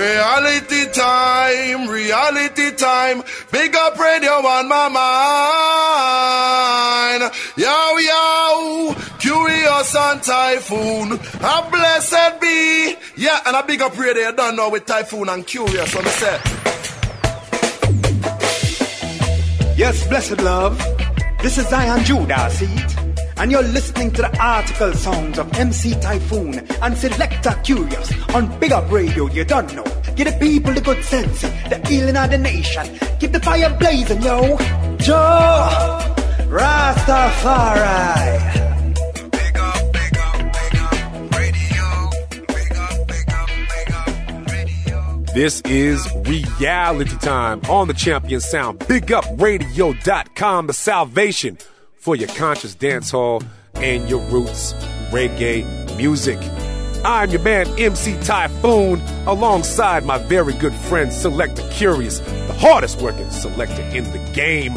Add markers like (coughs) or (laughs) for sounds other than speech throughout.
Reality time, reality time. Big up radio on my mind. Yo, yo, Kurious and Taiyefoon. A blessed be. Yeah, and a big up radio, you don't know with Taiyefoon and Kurious on the set. Yes, blessed love. This is Zion Judah, see it? And you're listening to the article sounds of MC Taiyefoon and Selector Kurious on Big Up Radio, you don't know. Give the people the good sense, the healing of the nation. Keep the fire blazing, yo. Jah Rastafari. This is reality time on the champion sound. BigUpRadio.com, the salvation for your conscious dance hall and your roots reggae music. I'm your man MC Taiyefoon, alongside my very good friend Selector Kurious, the hardest working selector in the game.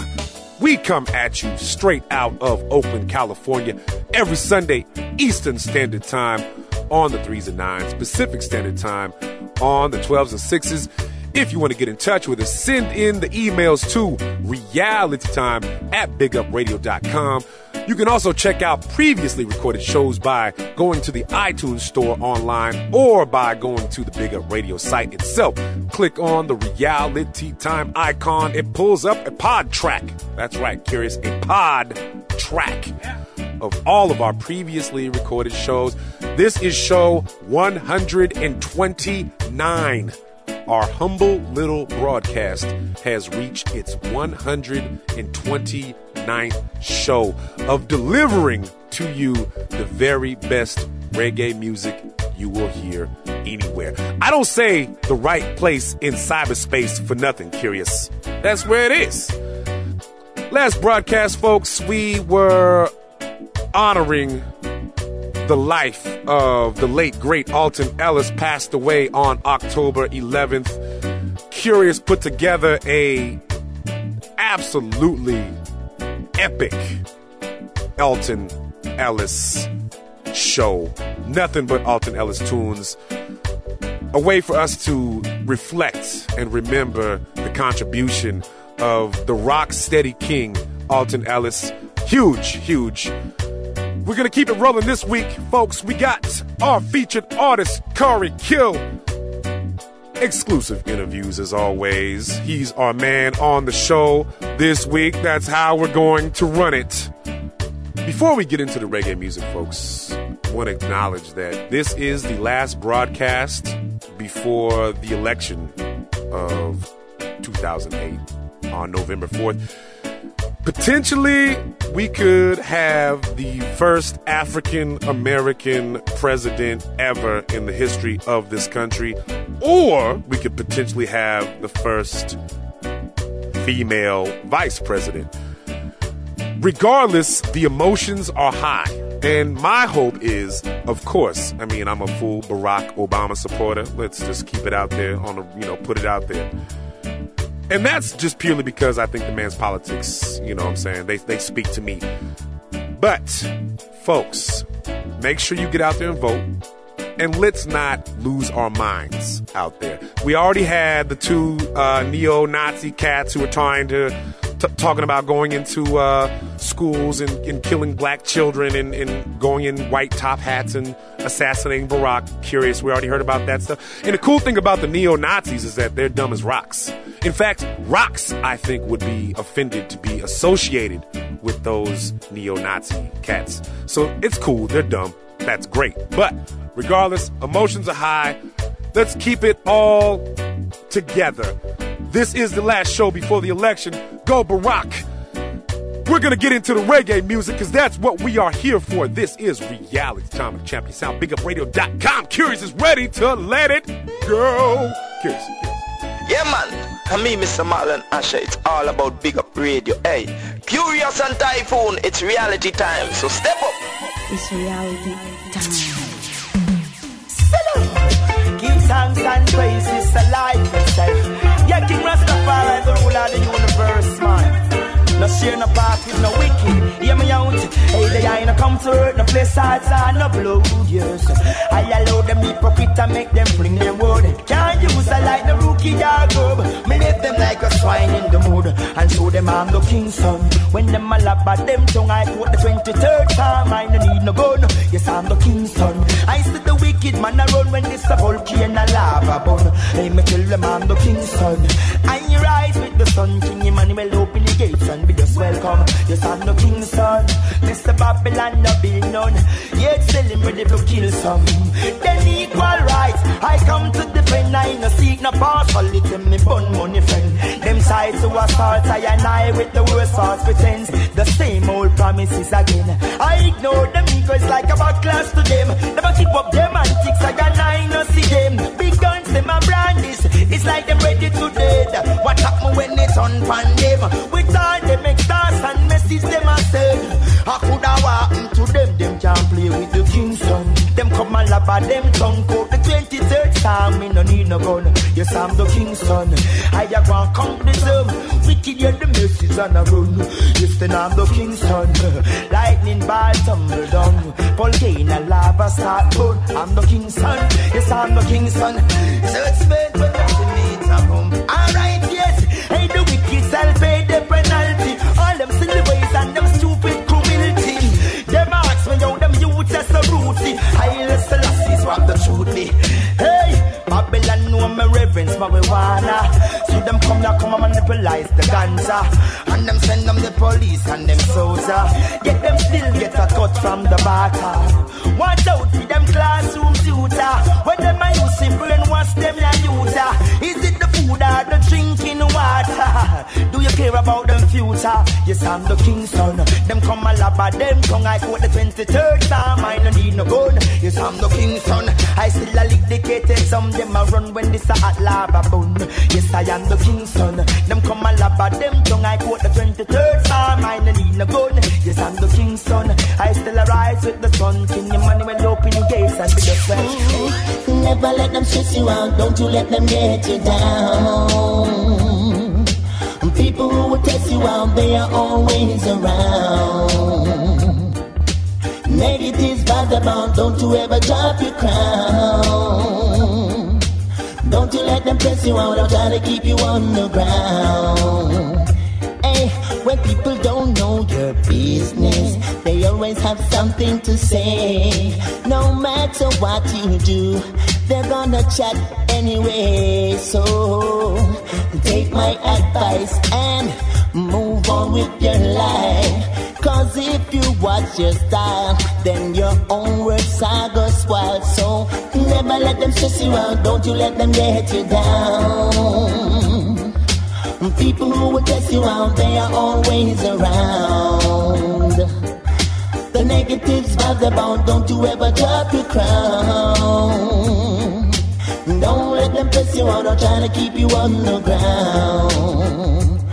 We come at you straight out of Oakland, California, every Sunday, Eastern Standard Time on the 3s and 9s, Pacific Standard Time on the 12s and 6s. If you want to get in touch with us, send in the emails to realitytime at bigupradio.com. You can also check out previously recorded shows by going to the iTunes store online or by going to the Big Up Radio site itself. Click on the Reality Time icon. It pulls up a pod track. That's right, Kurious, a pod track of all of our previously recorded shows. This is show 129. Our humble little broadcast has reached its 129th show of delivering to you the very best reggae music you will hear anywhere. I don't say the right place in cyberspace for nothing, Kurious. That's where it is. Last broadcast, folks, we were honoring the life of the late great Alton Ellis passed away on October 11th. Kurious put together a absolutely epic Alton Ellis show. Nothing but Alton Ellis tunes. A way for us to reflect and remember the contribution of the rock steady king, Alton Ellis. Huge, huge we're gonna keep it rolling this week, folks. We got our featured artist, Khari Kill. Exclusive interviews as always. He's our man on the show this week. That's how we're going to run it. Before we get into the reggae music, folks, I want to acknowledge that this is the last broadcast before the election of 2008 on November 4th. Potentially, we could have the first African American president ever in the history of this country, or we could potentially have the first female vice president. Regardless, the emotions are high. And my hope is, of course, I mean, I'm a full Barack Obama supporter. Let's just keep it out there on the, you know, put it out there. And that's just purely because I think the man's politics, you know what I'm saying, they, they speak to me. But, folks, make sure you get out there and vote. And let's not lose our minds out there. We already had the two uh, neo Nazi cats who were trying to talking about going into uh, schools and, and, killing black children and, and, going in white top hats and assassinating Barack. Kurious, we already heard about that stuff. And the cool thing about the neo Nazis is that they're dumb as rocks. In fact, rocks, I think, would be offended to be associated with those neo Nazi cats. So it's cool, they're dumb. That's great. But regardless, emotions are high. Let's keep it all together. This is the last show before the election. Go Barack. We're gonna get into the reggae music because that's what we are here for. This is reality time of the champion sound. BigUpRadio.com. Kurious is ready to let it go. Kurious, Kurious. Yeah, man. And me, Mr. Marlon Asher, it's all about big up radio. Hey, Kurious and Taiyefoon, it's reality time, so step up. It's reality time. Thanks and praises itself. Yeah, King Rastafari, the ruler of the universe, man. No share no part with no wicked. Hear me out. Hey, they ain't come to hurt, no play sides and no blood. Yes, I allow them hypocrite and make them bring their word. Can't use a like the rookie Jacob. Me let them like a swine in the mood and show them I'm the king's son. When them a lap at them tongue, I quote the 23rd time. I no need no gun. Yes, I'm the king's son. I see the wicked man a run when this a volcano lava bun. Hey, me tell them I'm the king's son. I rise with the sun, King Emmanuel open the gates and be just welcome. Yes, I'm the king's son. Mr. Babylon, no bill none. Yet still him ready to kill some. Then equal rights. I come to defend. I no seek no partiality. Me bun money friend. Them sides to assault. I and I with the worst thoughts pretense. The same old promises again. I ignore them because like about class to them. Never keep up them antics. I got nine no see them. Big guns them a brandish. It's like them ready to dead. What happen when it's on pan them? With all them stars and message them a said. I coulda walked to them, them can't play with the king's son. Them come and lab at them tongue coat the 23rd time, me no need no gun. Yes, I'm the king's son. I a go and conquer them. Wicked hear the message and a run. Yes, then I'm the king's son. Lightning ball tumble down. Volcano lava start burn. I'm the king's son. Yes, I'm the king's son. So it's bad when nothing Alright, yes. Hey, the pay the penalty. All them silly and them stupid me them youths are so rooty. I Selassie's what the. Hey, Babylon know me reverence marijuana. See them come now, come and monopolize the ganja. And them send them the police and them soldier. Yet them still get a cut from the barker. Uh. Watch out for them classroom tutor. When them I use simple and wash them ya user. Is it the food or the drinking water? (laughs) Do you care about them future? Yes, I'm the king's son. Them come a lab at them tongue. I quote the 23rd time. I no need no gun. Yes, I'm the king's son. I still a lick the. Some them a run when this a hot lava bun. Yes, I am the king's son. Them come a lab at them tongue. I quote the 23rd time. I need no gun. Yes, I'm the king's son. I still arise with the sun. King Emmanuel open the gates and be the fresh. Never let them stress you out, don't you let them get you down. People who will test you out, they are always around. Negatives vagabond, don't you ever drop your crown. Don't you let them press you out, or try to keep you on the ground. Hey, when people don't know your business, they always have something to say. No matter what you do, they're gonna chat anyway. So take my advice and move on with your life. Cause if you watch your style, then your own words are go them stress you out, don't you let them get you down. People who will test you out, they are always around. The negatives vagabond, don't you ever drop your crown. Don't let them press you out or try to keep you on the ground.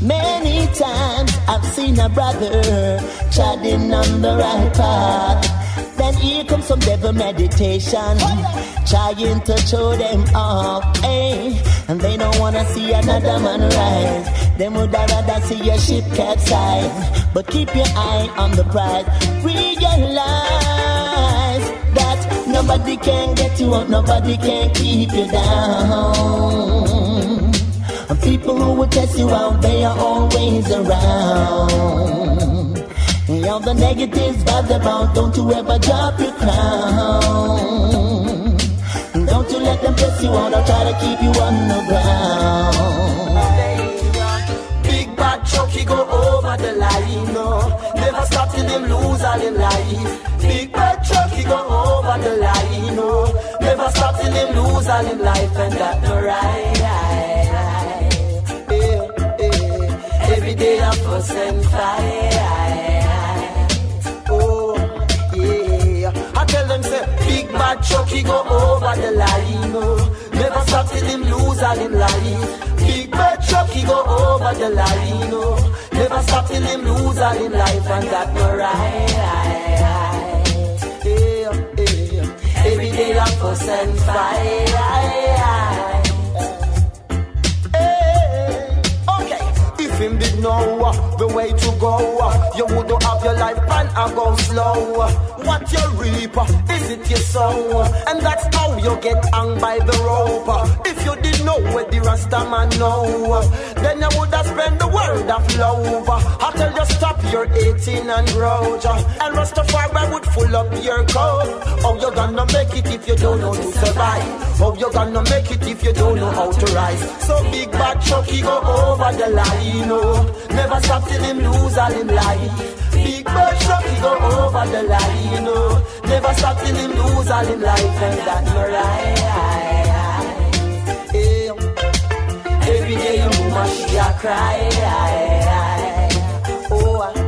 Many times I've seen a brother treading on the right path. Here comes some devil meditation, oh, trying to show them off. Hey, and they don't wanna see another man rise. They would rather see your ship capsize. But keep your eye on the prize. Realize that nobody can get you up, nobody can keep you down. And people who will test you out, they are always around. And all the negatives vagabond, don't you ever drop your crown. Don't you let them press you out or try to keep you on the ground. Big bad Chucky go over the line, no. Never stop till him lose all him life. Big bad Chucky go over the line, no. Never stop till him lose all him life, and that no right. Every day I fuss and fight. Bad Chucky go over the line, no. Never stop till him lose all him life. Big truck, he go over the line. Oh. Never stop till him lose all him life, and that no right. Yeah, um, yeah. Um. Every day I fuss and fight. Did know the way to go. You wouldn't have your life and I go slow. What you reap, is it your soul? And that's how you get hung by the rope. If you did know where the Rasta man know, then you would have spent the world of love. I tell you stop your eating and grudge. And Rastafari would full up your cup. How you gonna make it if you don't know to survive? How you gonna make it if you don't know how to rise? So big bad Chucky go over the line oh. Never stop till him lose all him life. Big bird truck, he go over the line, you know. Never stop till him lose all him life, and that no right. Every day your mama she a cry. This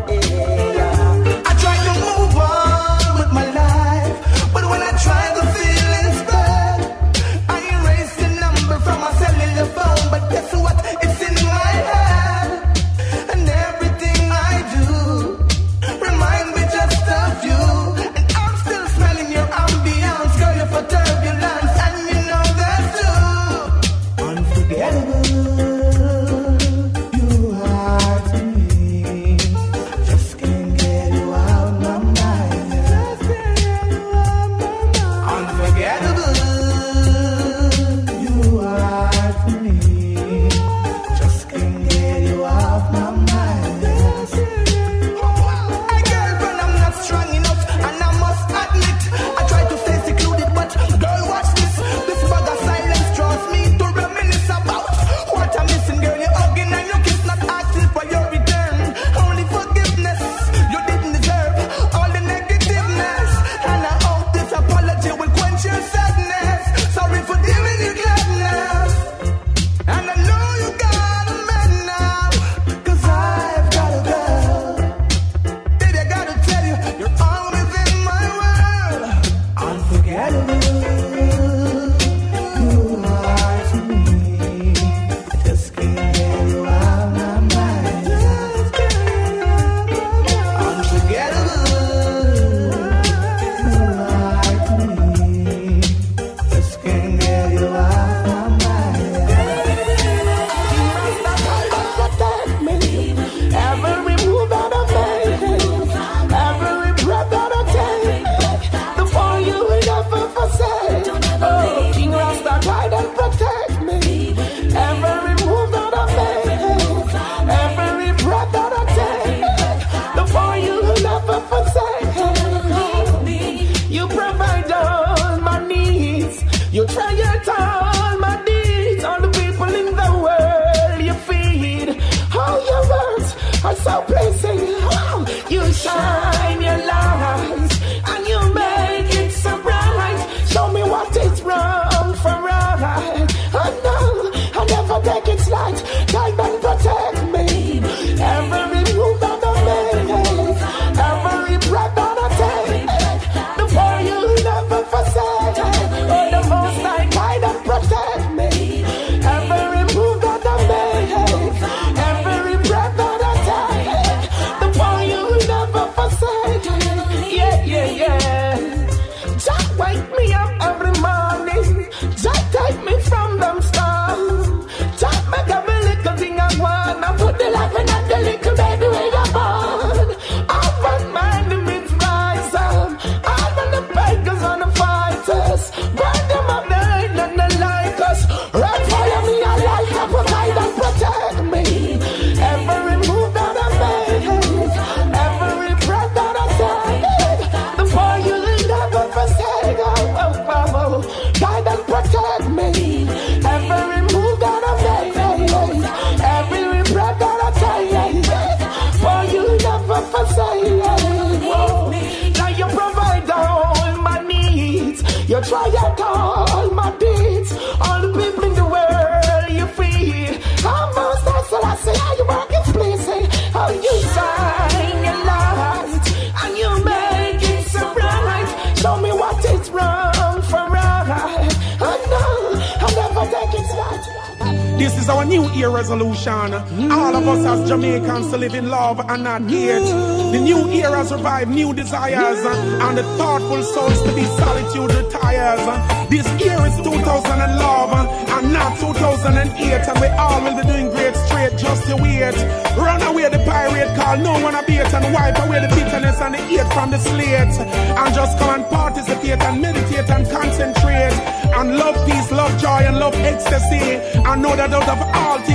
desires and the thoughtful souls to be solitude retires. This year is 2011 and not 2008 and we all will be doing great straight just to wait. Run away the pirate call, no one abate and wipe away the bitterness and the hate from the slate. And just come and participate and meditate and concentrate. And love peace, love joy and love ecstasy. And know that out of all things,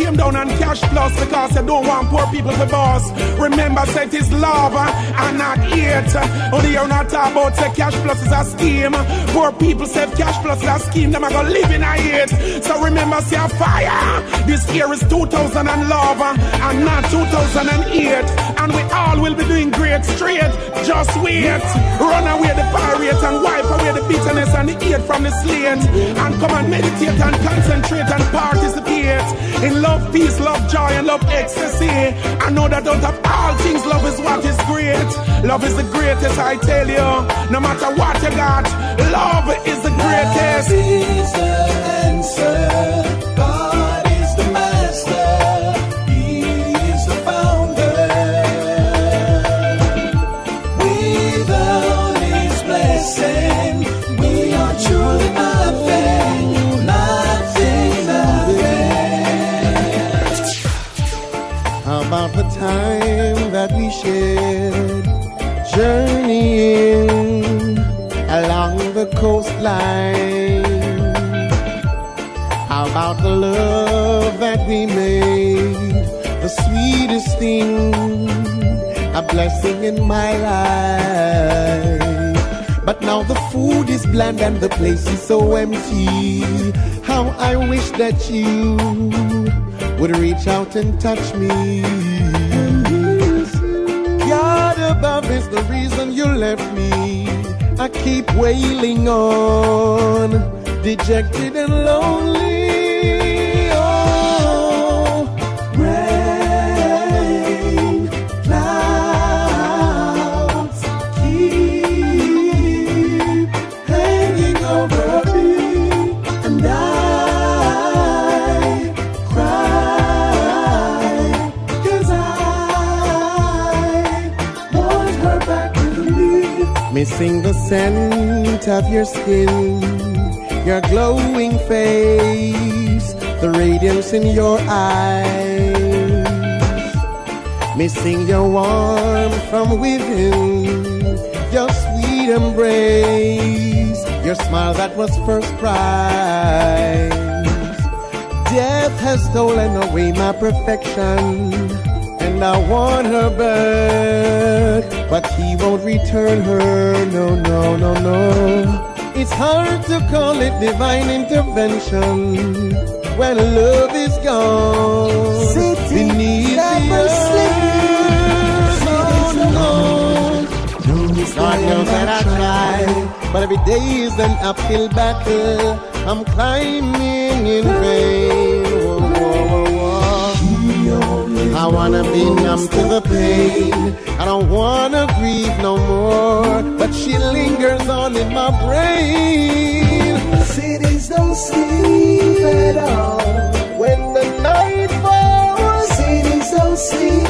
came down on cash plus because you don't want poor people to boss. Remember, say it is love uh, and not hate. Oh, Only you're not talk about say cash plus is a scheme. Poor people say cash plus is a scheme. Them are gonna live in a hate. So remember, say a fire. This year is 2000 and love uh, and not 2008. And we all will be doing great straight. Just wait. Run away the pirate and wipe away the bitterness and the hate from the slate. And come and meditate and concentrate and participate in love, peace, love, joy, and love ecstasy. I know that out of all things, love is what is great. Love is the greatest, I tell you. No matter what you got, love is the greatest. Love is the answer. That we shared journeying along the coastline? How about the love that we made, the sweetest thing, a blessing in my life? But now the food is bland and the place is so empty. How I wish that you would reach out and touch me. Above is the reason you left me. I keep wailing on, dejected and lonely. Missing the scent of your skin, your glowing face, the radiance in your eyes. Missing your warmth from within, your sweet embrace, your smile that was first prize. Death has stolen away my perfection, and I want her back, but he won't return her. No, no, no, no. It's hard to call it divine intervention when love is gone beneath the earth. No, no. God knows that I try, but every day is an uphill battle. I'm climbing in vain. I wanna be numb to the pain. I don't wanna grieve no more, but she lingers on in my brain. Cities don't sleep at all. When the night falls, Cities don't sleep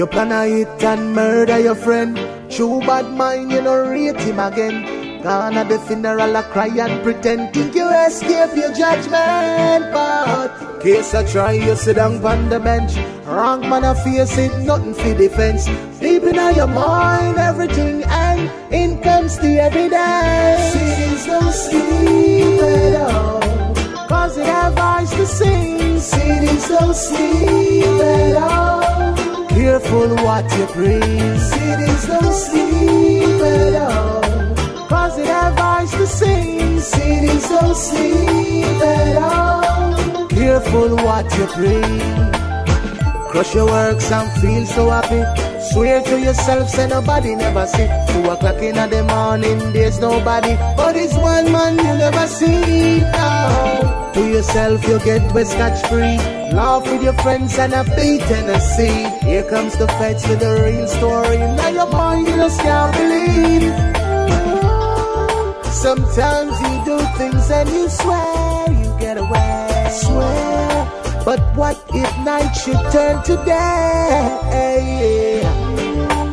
You plan a hit and murder your friend. True bad mind, you no rate him again. Gone at the funeral, I cry and pretend. Think you escape your judgment, but case I try, you sit down on the bench. Wrong man, I face it, nothing for defense. Deep in your mind, everything, and in comes the evidence. Cities don't sleep at all. Cause it have eyes to see. Cities don't sleep at all. Careful what you breathe. Cities don't sleep at all. Cause it have eyes to see. Cities don't sleep at all. Careful what you breathe. Crush your works and feel so happy. Swear to yourself, say nobody never see. Two o'clock in the morning, there's nobody. But it's one man you never see. No. To yourself, you'll get west scotch free. Laugh with your friends and a beat Tennessee. Here comes the feds with a real story. Now your mind you just can't believe. Sometimes you do things and you swear you get away. Swear. But what if night should turn to day?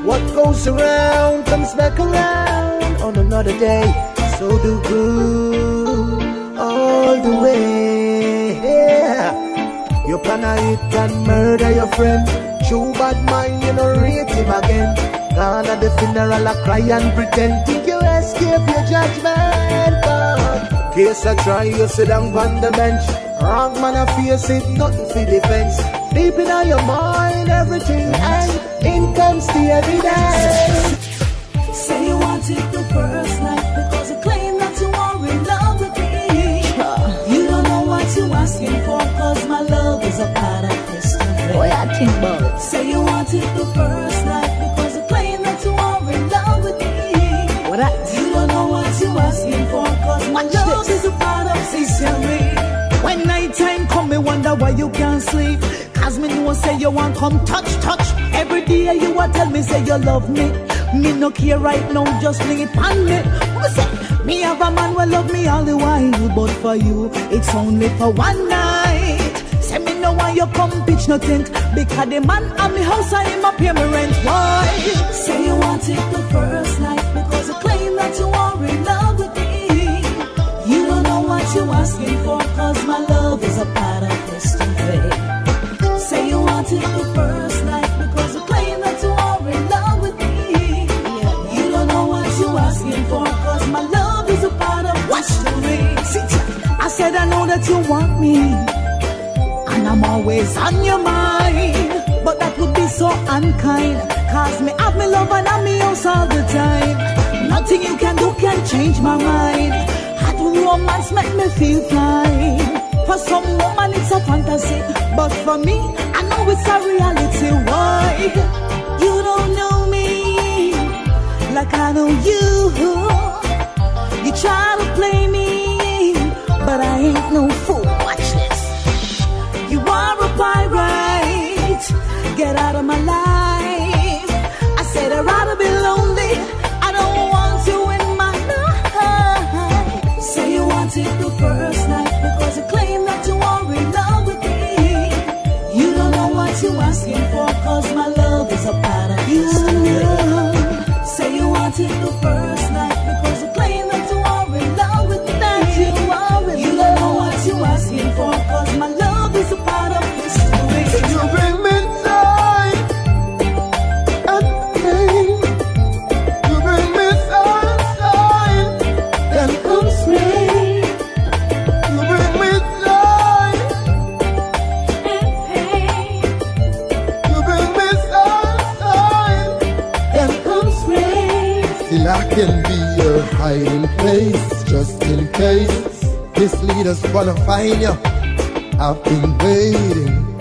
What goes around comes back around on another day. So do good the way. You plan a hit and murder your friend. True bad mind, you know, rate him again. Gone at the funeral, I cry and pretend. Think you escape your judgment. Case I try, you sit down on the bench. Wrong man, I face it, nothing for defense. Deep in your mind, everything, and in comes the evidence. Say you want it the first history. Boy, I think about it. Say you want it the first night because you claim that you are in love with me. What that? You don't know what you're asking for cause my love is a part of history. When nighttime come, me wonder why you can't sleep. Cause me know say you want come touch, touch. Every day you a tell me say you love me. Me no care right now, just leave on me. Me say, me have a man will love me all the while, but for you, it's only for one night. Say me no why you come no tent Because the man at me house I him a pay me rent. Why? Say you want it the first night Because you claim that you are in love with me. You don't know what you're asking for Cause my love is a part of history Say you want it the first night Because you claim that you are in love with me. You don't know what you're asking for Cause my love is a part of history I said I know that you want me I'm always on your mind. But that would be so unkind. Cause me have me love and I'm me house all the time. Nothing you can do can change my mind. Hot romance make me feel fine. For some woman it's a fantasy. But for me, I know it's a reality. Why? You don't know me like I know you. You try to play me, but I ain't no fool. Pirate. Get out of my life. I said I'd rather be lonely. I don't want you in my life. Say you want it the first night because you claim that you are in love with me. You don't know what you're asking for cause my love is a part of you. Say you want it the first night wanna find you. I've been waiting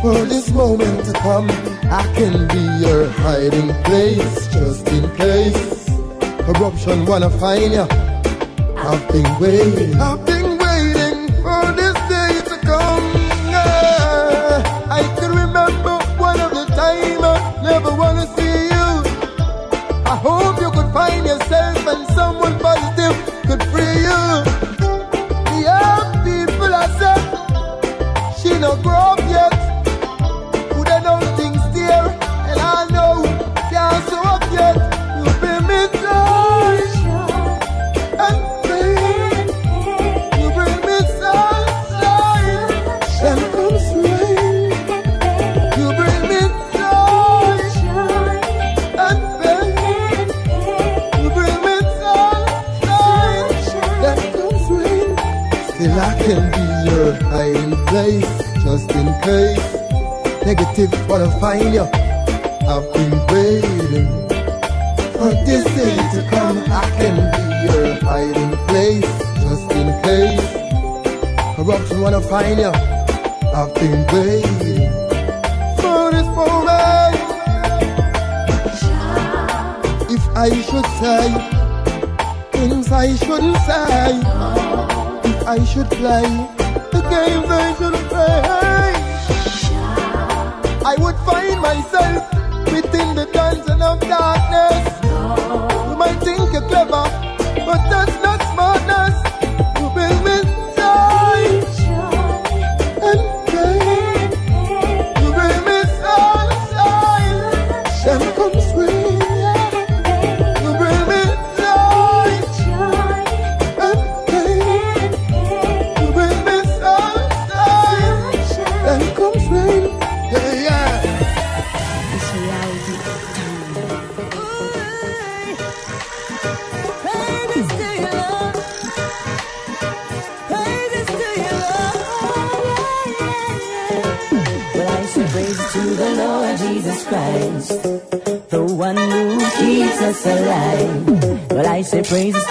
for this moment to come. I can be your hiding place, just in case corruption wanna find you. I've been waiting. I've been I've been waiting for this day to come. I can be your hiding place just in case. Corruption wanna find you. I've been waiting for this moment. If I should say things I shouldn't say, if I should play.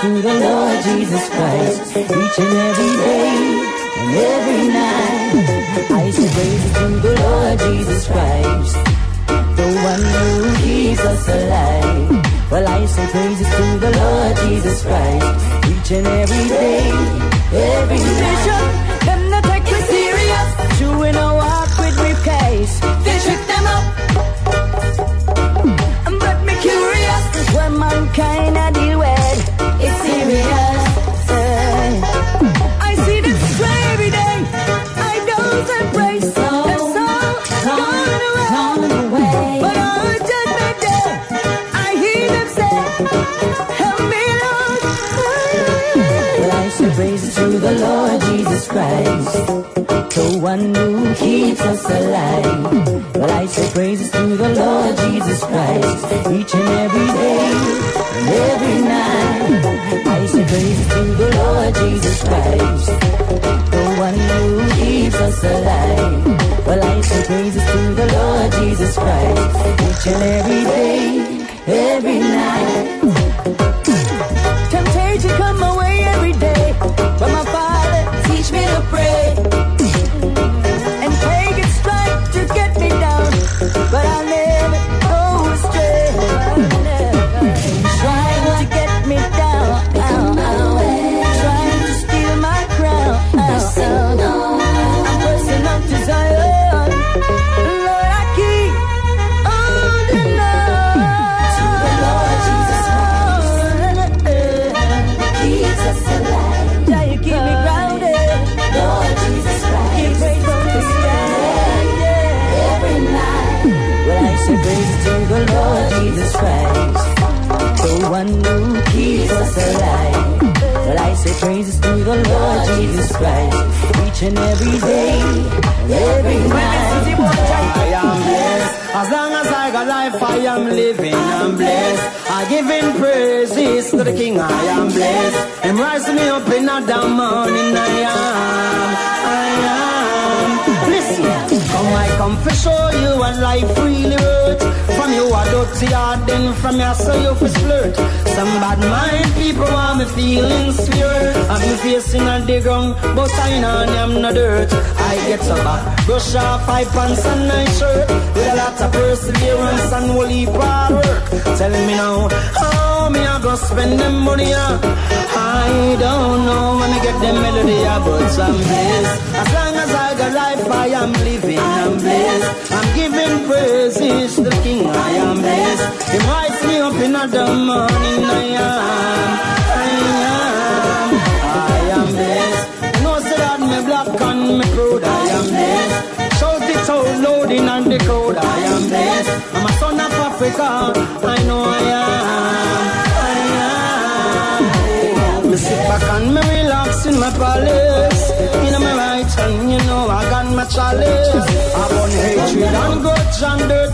Through the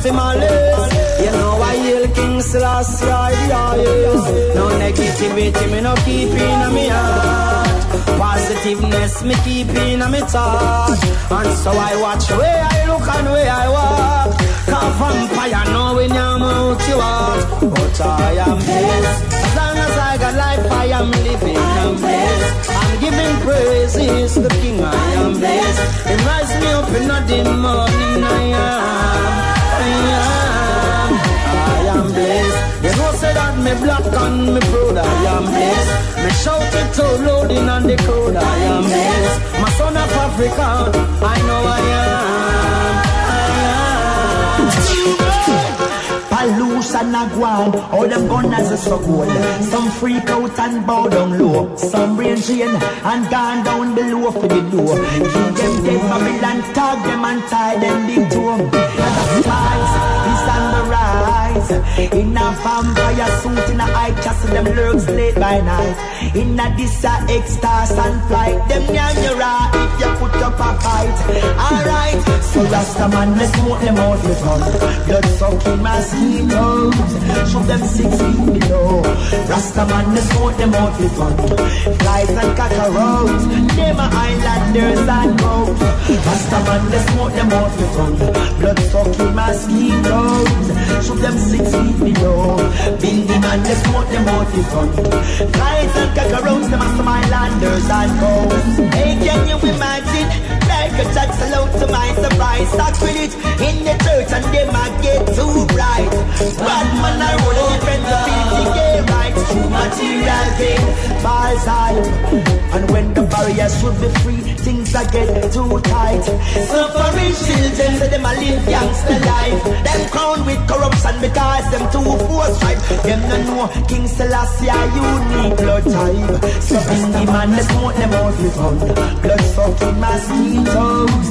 fi malice. You know I hail King Selassie, yeah, yeah. No negativity, me no keep in a me heart. Positiveness, me keep in a me heart. And so I watch where I look and where I walk. Cause vampire know when I'm out you are But I am blessed. As long as I got life, I am living. I'm blessed. I'm giving praises to the King. I am blessed. He rise me up in the morning. I am. I am blessed. You know, say that me black and me proud. I am blessed. Me shout it to loading on the crowd. I am blessed. My son of Africa, I know I am. Pollution a guan, all them gunners is so cold. Some freak out and bow down low. Some brain drain and gone down below for the door. Keep them dead Babylon, tag them and tie them big to 'em. And the skies is on the rise. In a vampire suit, in a eye castle, them lurks late by night. In a this a and flight, them raw if you put up a fight. Alright, so Rasta man, let's smoke them out with fun. Blood sucking mosquitoes, shoot them six feet below. Rasta man, let's smoke them out with fun. Flies and cockroaches, them are islanders and goats. Rasta man, let's smoke them out with fun. Blood sucking mosquitoes, shoot them six feet below. Bindi man, let's smoke them out with fun. Flies and cockroaches, them are islanders and goats. Hey, can you imagine? Like a chat salute to my surprise. Talk with it in the church and they might get too bright. Bad man, I roll friends of feeling gay right. True material thing, false hype. And when the barriers should be free, things are get too tight. Suffering children, say them a live gangster life. Them crowned with corruption because them too force right. Them no know King Selassie a unique blood type. So in the man, let's smoke them out with. Blood sucking mosquitoes,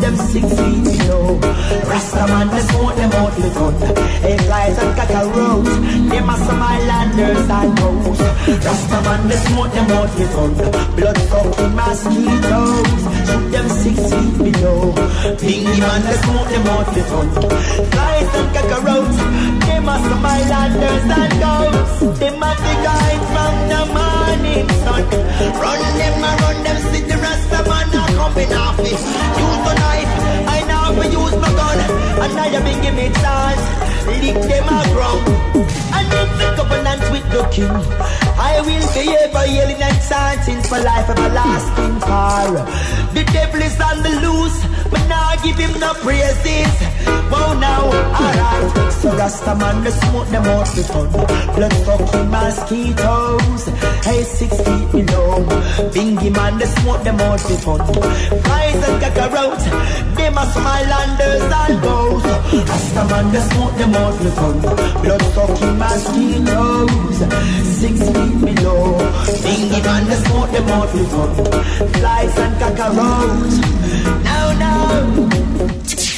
them six feet below. Rasta man, let's smoke them out with fun. Hey, flies and cockroaches, them are some islanders and ghosts. Rasta man, let's smoke them out with fun. Blood sucking mosquitoes, shoot them six feet below. Pingy man, let's smoke them out with fun. Flies and cockroaches, them are some islanders and ghosts. Them are the guys from the morning sun. Run them, run them, see the rasta man a coming off it. Use the And now you been give me chance, lick them a ground. And if the covenant with the king, I will be ever yelling and chanting for life everlasting power. The devil is on the loose, but now I give him no praises. Whoa now, alright. So Rasta man, the smoke them out the fun. Blood fucking mosquitoes, hey six feet below. Bingy man, the smoke them out the fun. Flies and cockroaches, them are smilanders and ghosts. Rasta man, the smoke them out the fun. Blood fucking mosquitoes, six feet below. Bingy man, the smoke them out the fun. Flies and cockroaches, now now.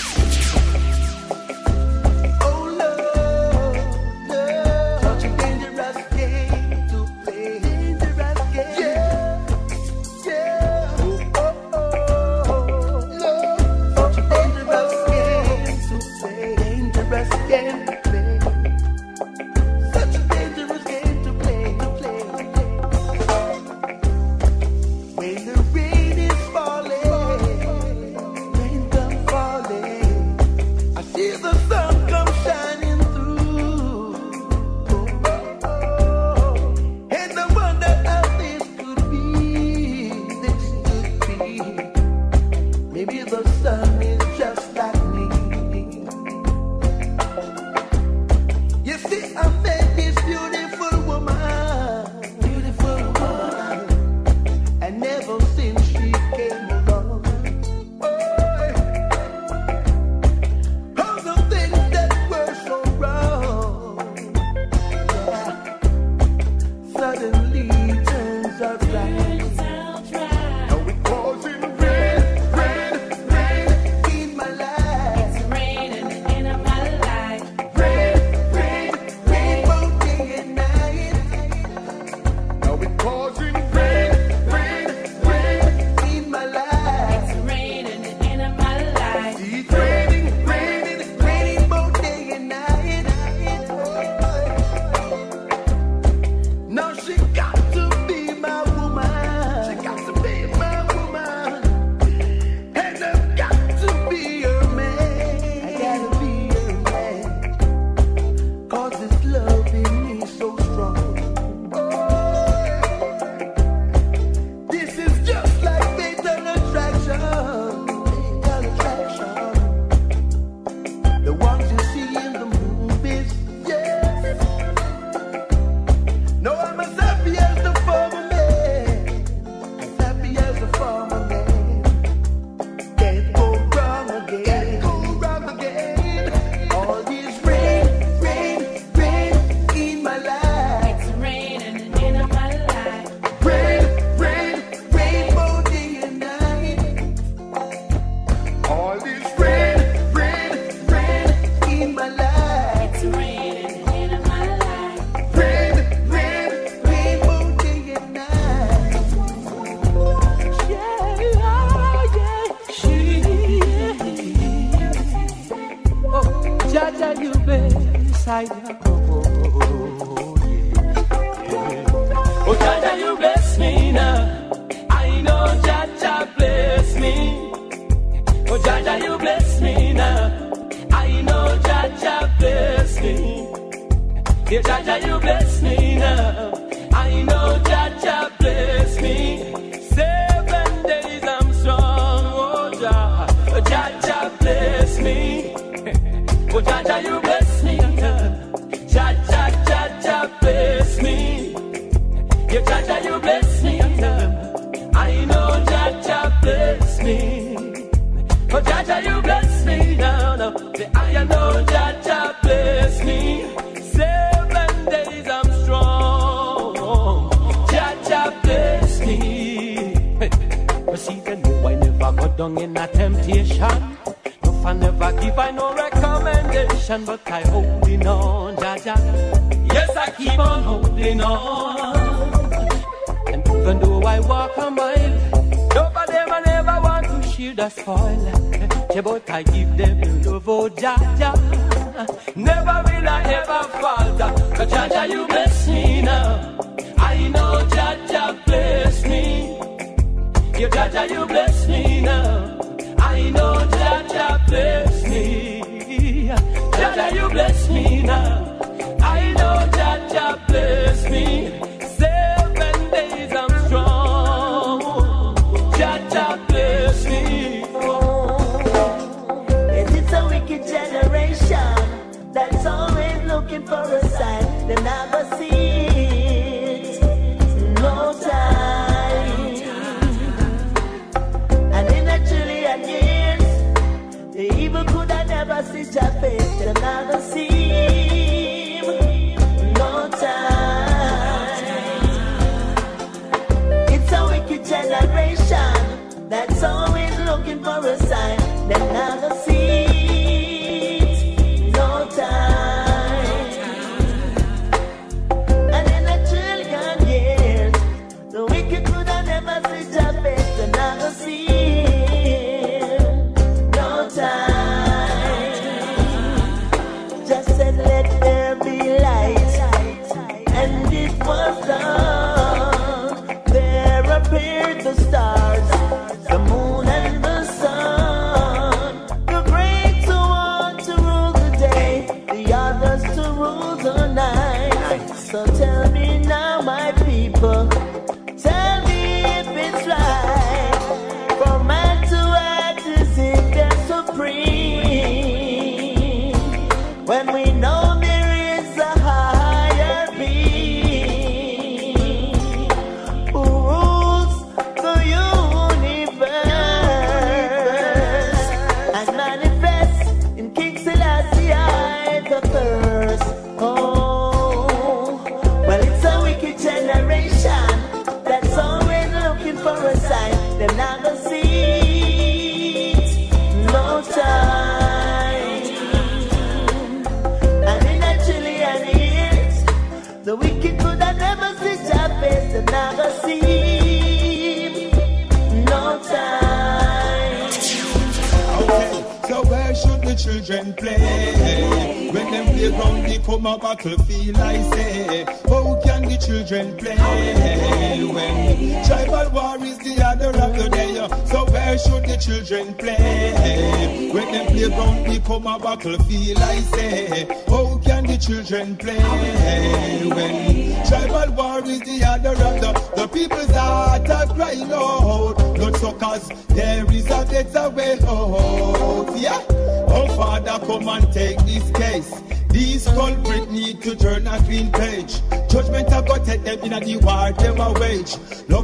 the now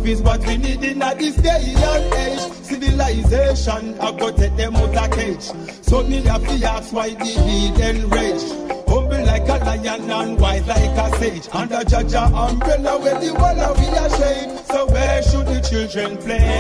is what we need in this day and age. Civilization, I go take them out of cage. Suddenly have to ask why the hidden rage. Humble like a lion and wise like a sage. Under Jaja umbrella where the wall of we ashamed? So where should the children play?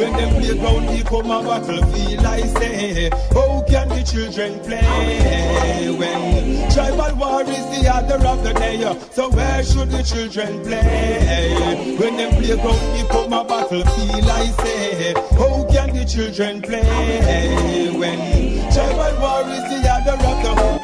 When them playground become a battlefield, I say, how can the children play? When tribal war is the other of the day, so where should the children play? When them playground become a battlefield, I say, how can the children play? When tribal war is the other of the day.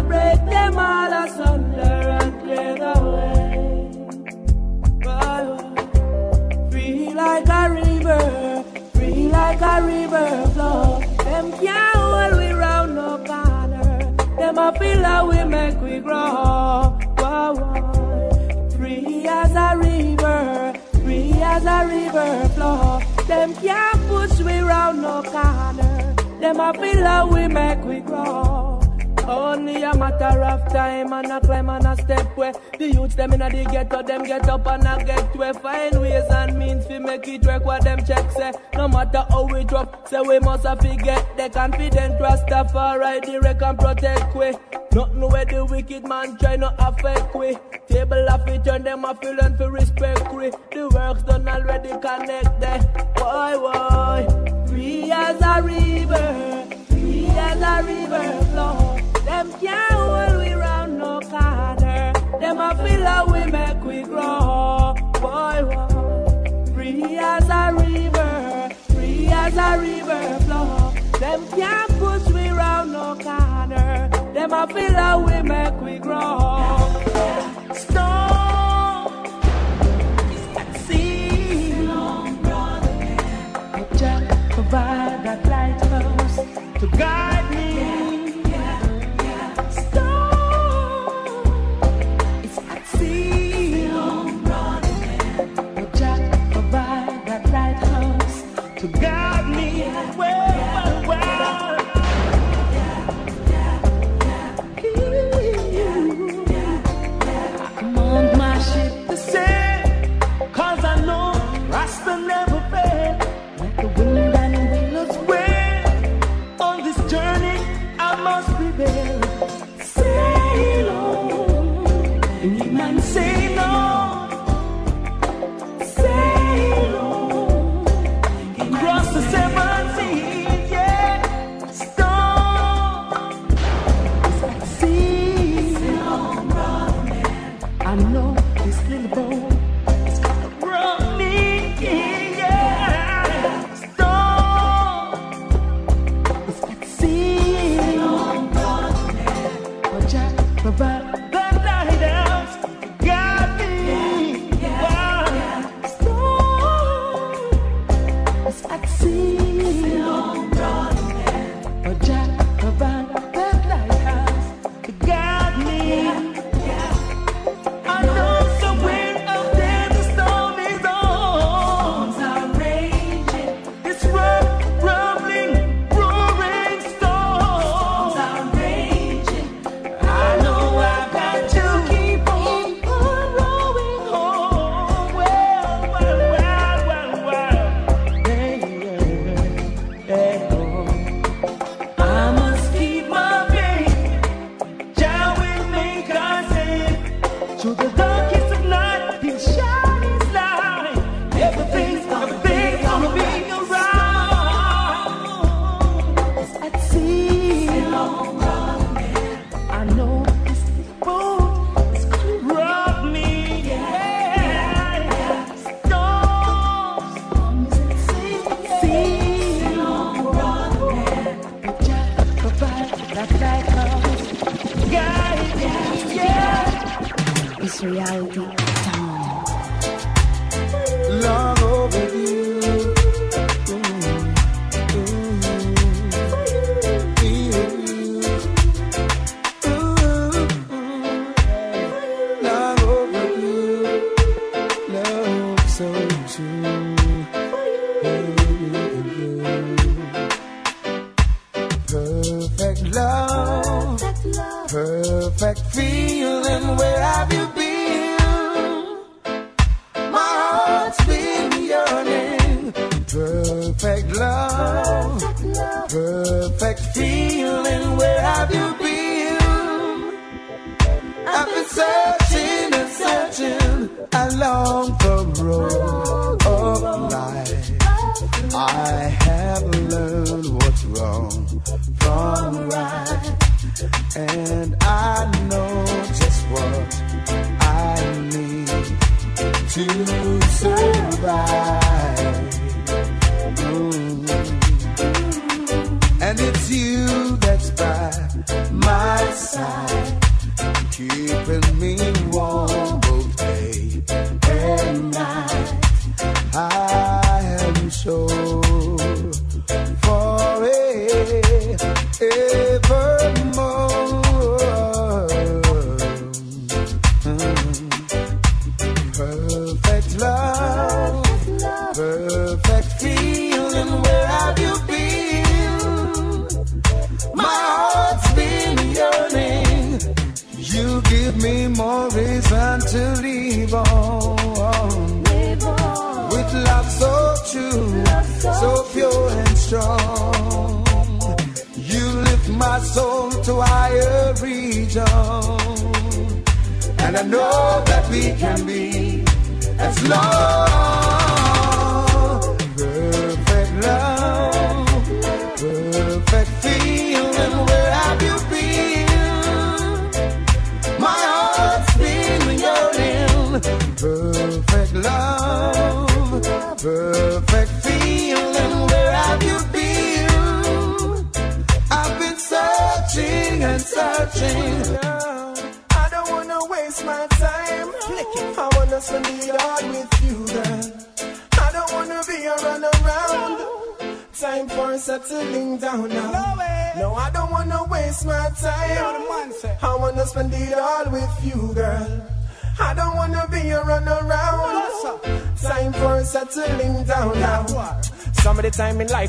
Break them all asunder and clear the way. Oh, like a river, free like a river flow. Them can't hold we round no corner. Them a feel we make we grow. Free as a river, free as a river flow. Them can't push we round no corner. Them a feel how we make we a matter of time and a climb and a step where the youths them inna the ghetto them get up and a get where find ways and means to make it work what them check say. No matter how we drop, say we must a forget the confident Rastafari wreck and protect we. Nothing where the wicked man try not affect we. Table of it turn them a feel and for respect we. The works done already connect there. Why why? Free as a river, free as a river Them can't push we round no corner. Them a feel how we make we grow. At sea. Jack provide that to guide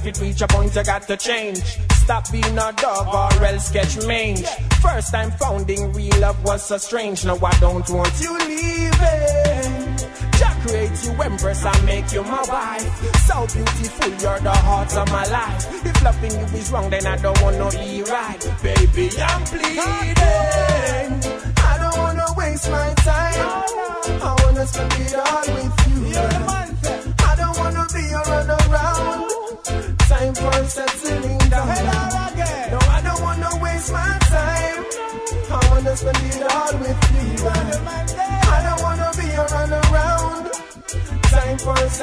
life it reach a point you got to change. Stop being a dog or else catch mange. First time founding real love was so strange. Now I don't want you leaving. Jah create you empress and make you my wife. So beautiful, you're the heart of my life. If loving you is wrong, then I don't want no e right. Baby, I'm pleading. I don't wanna waste my time. I wanna spend it all with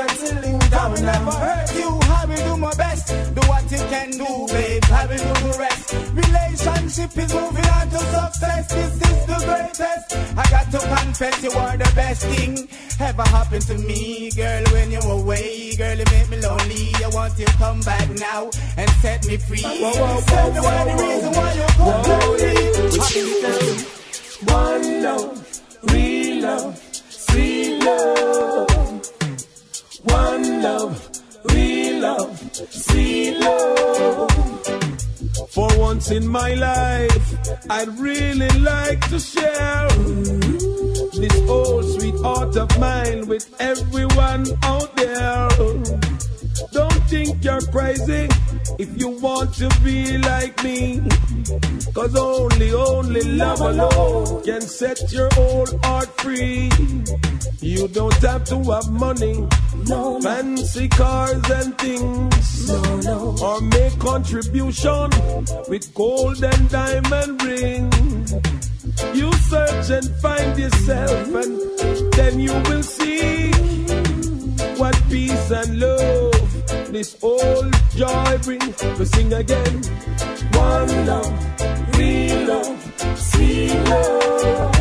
For settling down. I never hurt you. I will do my best. Do what you can do, babe. I will do the rest. Relationship is moving on to success. This is the greatest. I got to confess you are the best thing ever happened to me, girl. When you away, girl, you make me lonely. I want you to come back now and set me free. Whoa, whoa, Tell whoa, me why the reason why you come Whoa, to yeah. me. Put it down. One love, alone can set your whole heart free. You don't have to have money, no, fancy cars and things, or make contribution with gold and diamond rings. You search and find yourself, and then you will see what peace and love this old joy brings. We sing again. One love, real love, love.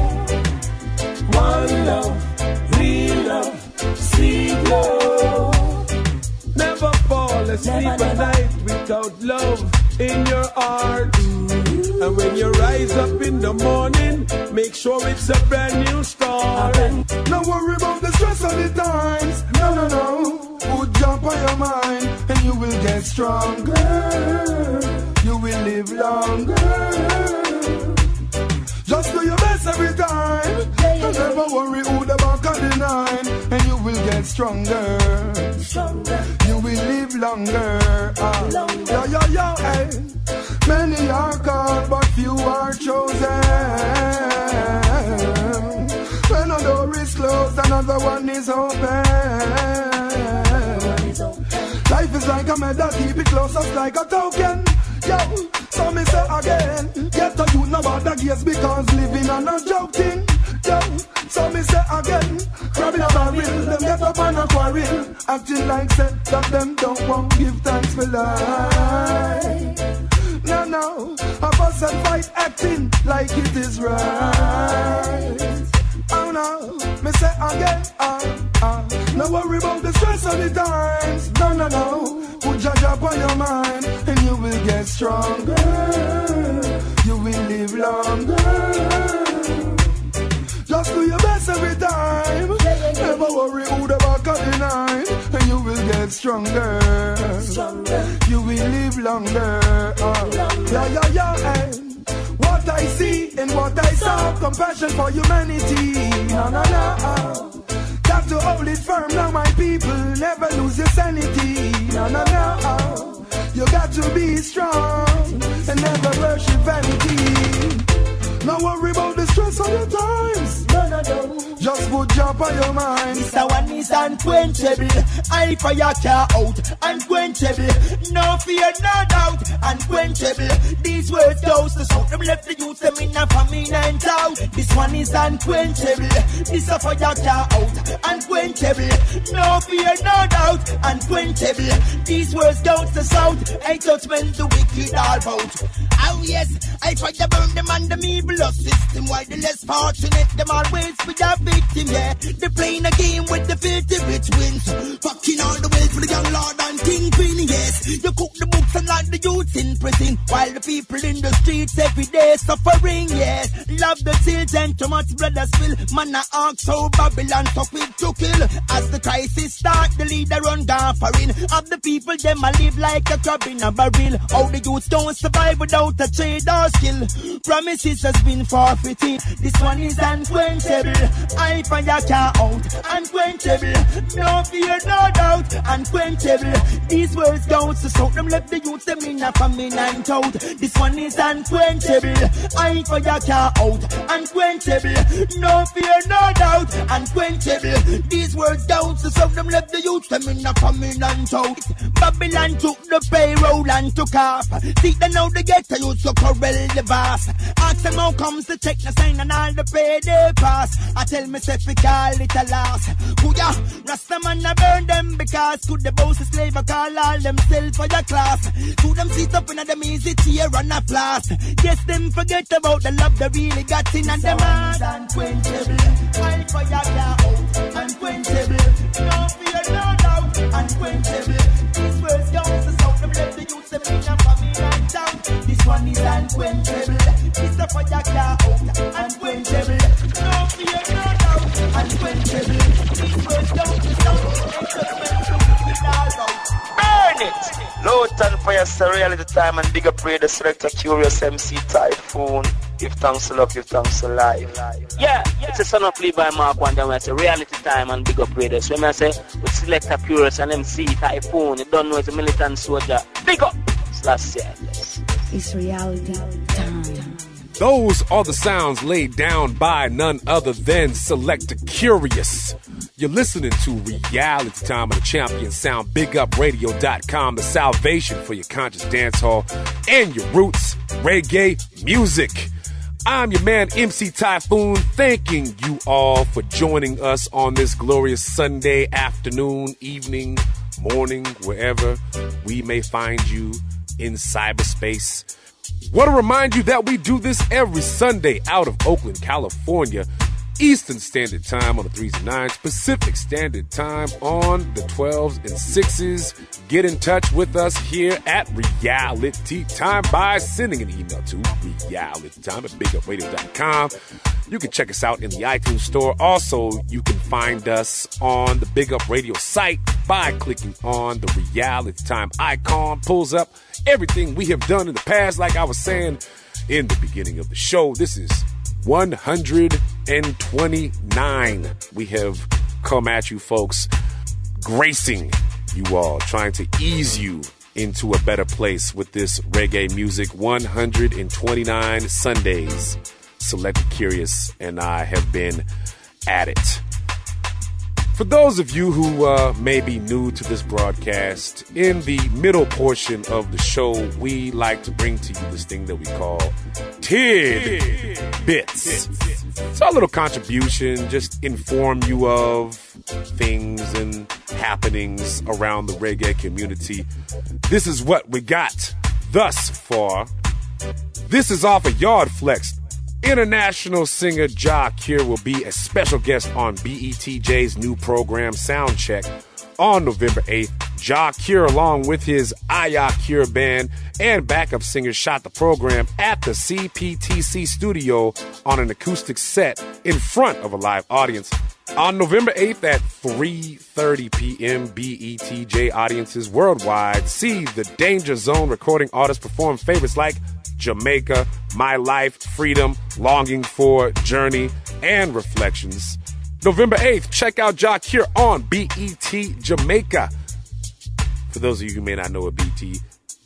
Never fall asleep at night without love in your heart. And when you rise up in the morning, make sure it's a brand new start. Don't worry about the stress of the times. No, no, no. Put jump on your mind and you will get stronger. You will live longer. Don't worry who the back of the nine. And you will get stronger. You will live longer. Ah. Yo, yo, yo, hey. Many are called, but few are chosen. When a door is closed, another one is open. Life is like a medal, keep it close, just like a token. Yo, so me say again, get a youth no bother gaze because living on a joke thing. Me say again, cry grab your barrel, them get up on a quarrel, acting like say that them don't want give thanks for life. No, no, a fuss and fight acting like it is right. Oh no, me say again, ah, ah. No worry about the stress of the times. No, no, no. Put your job on your mind and you will get stronger. You will live longer. Just do your every time. Never worry who the back of the nine. And you will get stronger. You will live longer. Uh, yeah, yeah, yeah. And what I see and what I saw, compassion for humanity. No, no, no. Got to hold it firm now, my people. Never lose your sanity. No, no, no. You got to be strong and never worship vanity. No worry about the stress of your times. No, no, no. Just put job on your mind. This one is unquenchable. I fire your car out, unquenchable. No fear, no doubt, unquenchable. These words goes to sound. Them left the youth, them in a famine and doubt. This one is unquenchable. This a fire car out, unquenchable. No fear, no doubt, unquenchable. These words goes to sound. I touch when the wicked are out. Oh yes, I try to burn them under me blood system. While the less fortunate, them always be a victim, yeah. They playing a game with the filthy rich wins. Fucking all the wealth for the young lord and kingpin, yes. You cook the books and lock the youths in prison. While the people in the streets every day suffering, yes. Love the children, too much blood a spill. Man, I ask how Babylon so quick to kill. As the crisis start, the leader run gaffering. Of the people, them a live like a crab in a barrel. How the youths don't survive without a trade or skill. Promises been forfeited. This one is unquenchable. I fire car out, unquenchable. No fear, no doubt, unquenchable. These words don't so soak them left the youths them in a famine and doubt. This one is unquenchable. I fire car out, unquenchable. No fear, no doubt, unquenchable. These words don't so soak them left the youth them in a famine and doubt. Babylon took the payroll and took off. See they know they get to youth so correl the vast. Ask them how comes the check the sign and all the pay they pass. I tell myself we call it a loss. Who ya? Rasta man I burn them because could the boss slave I call all themselves for your class. To them sit up in them easy chair and a blast. Yes, them forget about the love they really got in and them heart unquenchable. I fire out, unquenchable. No fear, no doubt, unquenchable. These words don't so sound them let the youth them in a famine and down. This one is unquenchable. It's the fire car out, unquenchable. No fear, no doubt, unquenchable. These words don't sound. They just meant to be all out. Burn it! Lowton Fire Reality Time and big up the selector Kurious MC Taiyefoon. Give thanks to love, give thanks to life. Yeah, it's a son of Levi Mark one time. I say reality time and big up radio. When I say with selector Kurious and MC Taiyefoon, you don't know it's a militant soldier. Big up! Slash yeah, yes. It's reality time. Those are the sounds laid down by none other than Selector Kurious. You're listening to Reality Time of the Champion Sound, BigUpRadio.com, the salvation for your conscious dance hall and your roots reggae music. I'm your man, MC Taiyefoon, thanking you all for joining us on this glorious Sunday afternoon, evening, morning, wherever we may find you in cyberspace. Want to remind you that we do this every Sunday out of Oakland, California. Eastern Standard Time on the 3s and 9s, Pacific Standard Time on the 12s and 6s. Get in touch with us here at Reality Time by sending an email to realitytime at bigupradio.com. You can check us out in the iTunes store. Also, you can find us on the Big Up Radio site by clicking on the Reality Time icon. Pulls up everything we have done in the past, like I was saying in the beginning of the show. This is 129. We have come at you, folks, gracing you all, trying to ease you into a better place with this reggae music. 129 Sundays. Selected Kurious and I have been at it. For those of you who uh, may be new to this broadcast, in the middle portion of the show, we like to bring to you this thing that we call Tid Bits. It's our little contribution, just inform you of things and happenings around the reggae community. This is what we got thus far. This is off of Yard Flex. International singer Jah Cure will be a special guest on BETJ's new program Soundcheck on November 8th. Jah Cure, along with his Aya Cure band and backup singer, shot the program at the CPTC studio on an acoustic set in front of a live audience. On November 8th at 3:30 p.m., BETJ audiences worldwide see the Danger Zone recording artists perform favorites like Jamaica, My Life, Freedom, Longing for, Journey, and Reflections. November 8th, check out Jah Cure on BET Jamaica. For those of you who may not know what BET,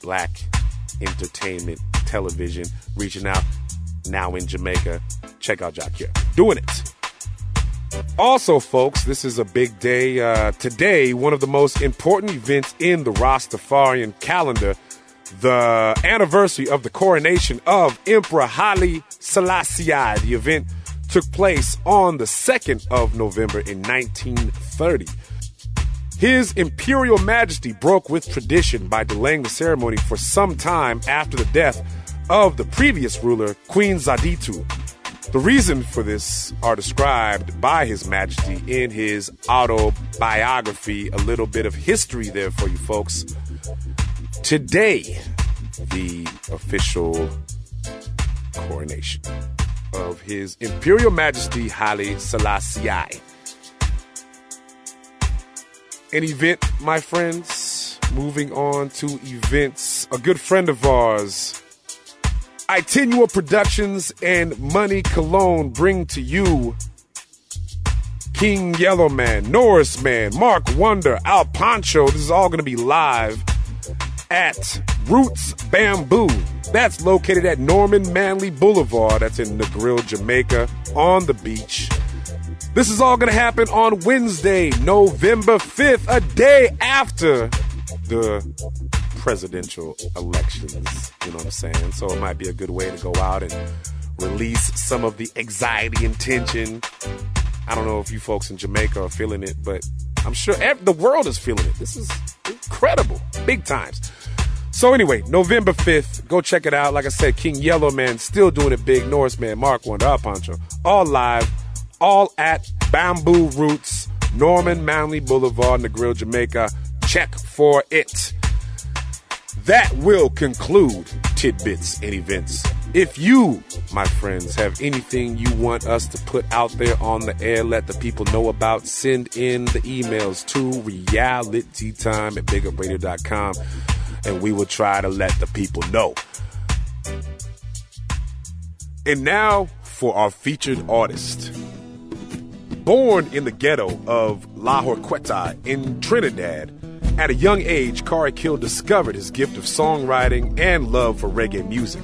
Black Entertainment Television, reaching out now in Jamaica. Check out Jah Cure. Doing it. Also, folks, this is a big day. Uh, today, one of the most important events in the Rastafarian calendar the anniversary of the coronation of Emperor Haile Selassie. The event took place on the 2nd of November in 1930. His Imperial Majesty broke with tradition by delaying the ceremony for some time after the death of the previous ruler, Queen Zewditu. The reason for this are described by His Majesty in his autobiography. A little bit of history there for you folks. Today, the official coronation of His Imperial Majesty Haile Selassie. An event, my friends. Moving on to events. A good friend of ours, Itinual Productions and Money Cologne bring to you King Yellowman, Norris Man, Mark Wonder, Al Pancho. This is all going to be live at Roots Bamboo. That's located at Norman Manley Boulevard. That's in Negril, Jamaica, on the beach. This is all going to happen on Wednesday, November 5th, a day after the presidential elections. You know what I'm saying? So it might be a good way to go out and release some of the anxiety and tension. I don't know if you folks in Jamaica are feeling it, but I'm sure the world is feeling it. This is incredible, big times. So anyway, November 5th, go check it out. Like I said, King Yellow Man still doing it big. Norris Man, Mark Wonder, Al Pancho, all live, all at Bamboo Roots, Norman Manley Boulevard, Negril, Jamaica. Check for it. That will conclude tidbits and events. If you, my friends, have anything you want us to put out there on the air, let the people know about, send in the emails to realitytime at bigupradio.com and we will try to let the people know. And now for our featured artist. Born in the ghetto of La Horquetta in Trinidad, at a young age, Khari Kill discovered his gift of songwriting and love for reggae music.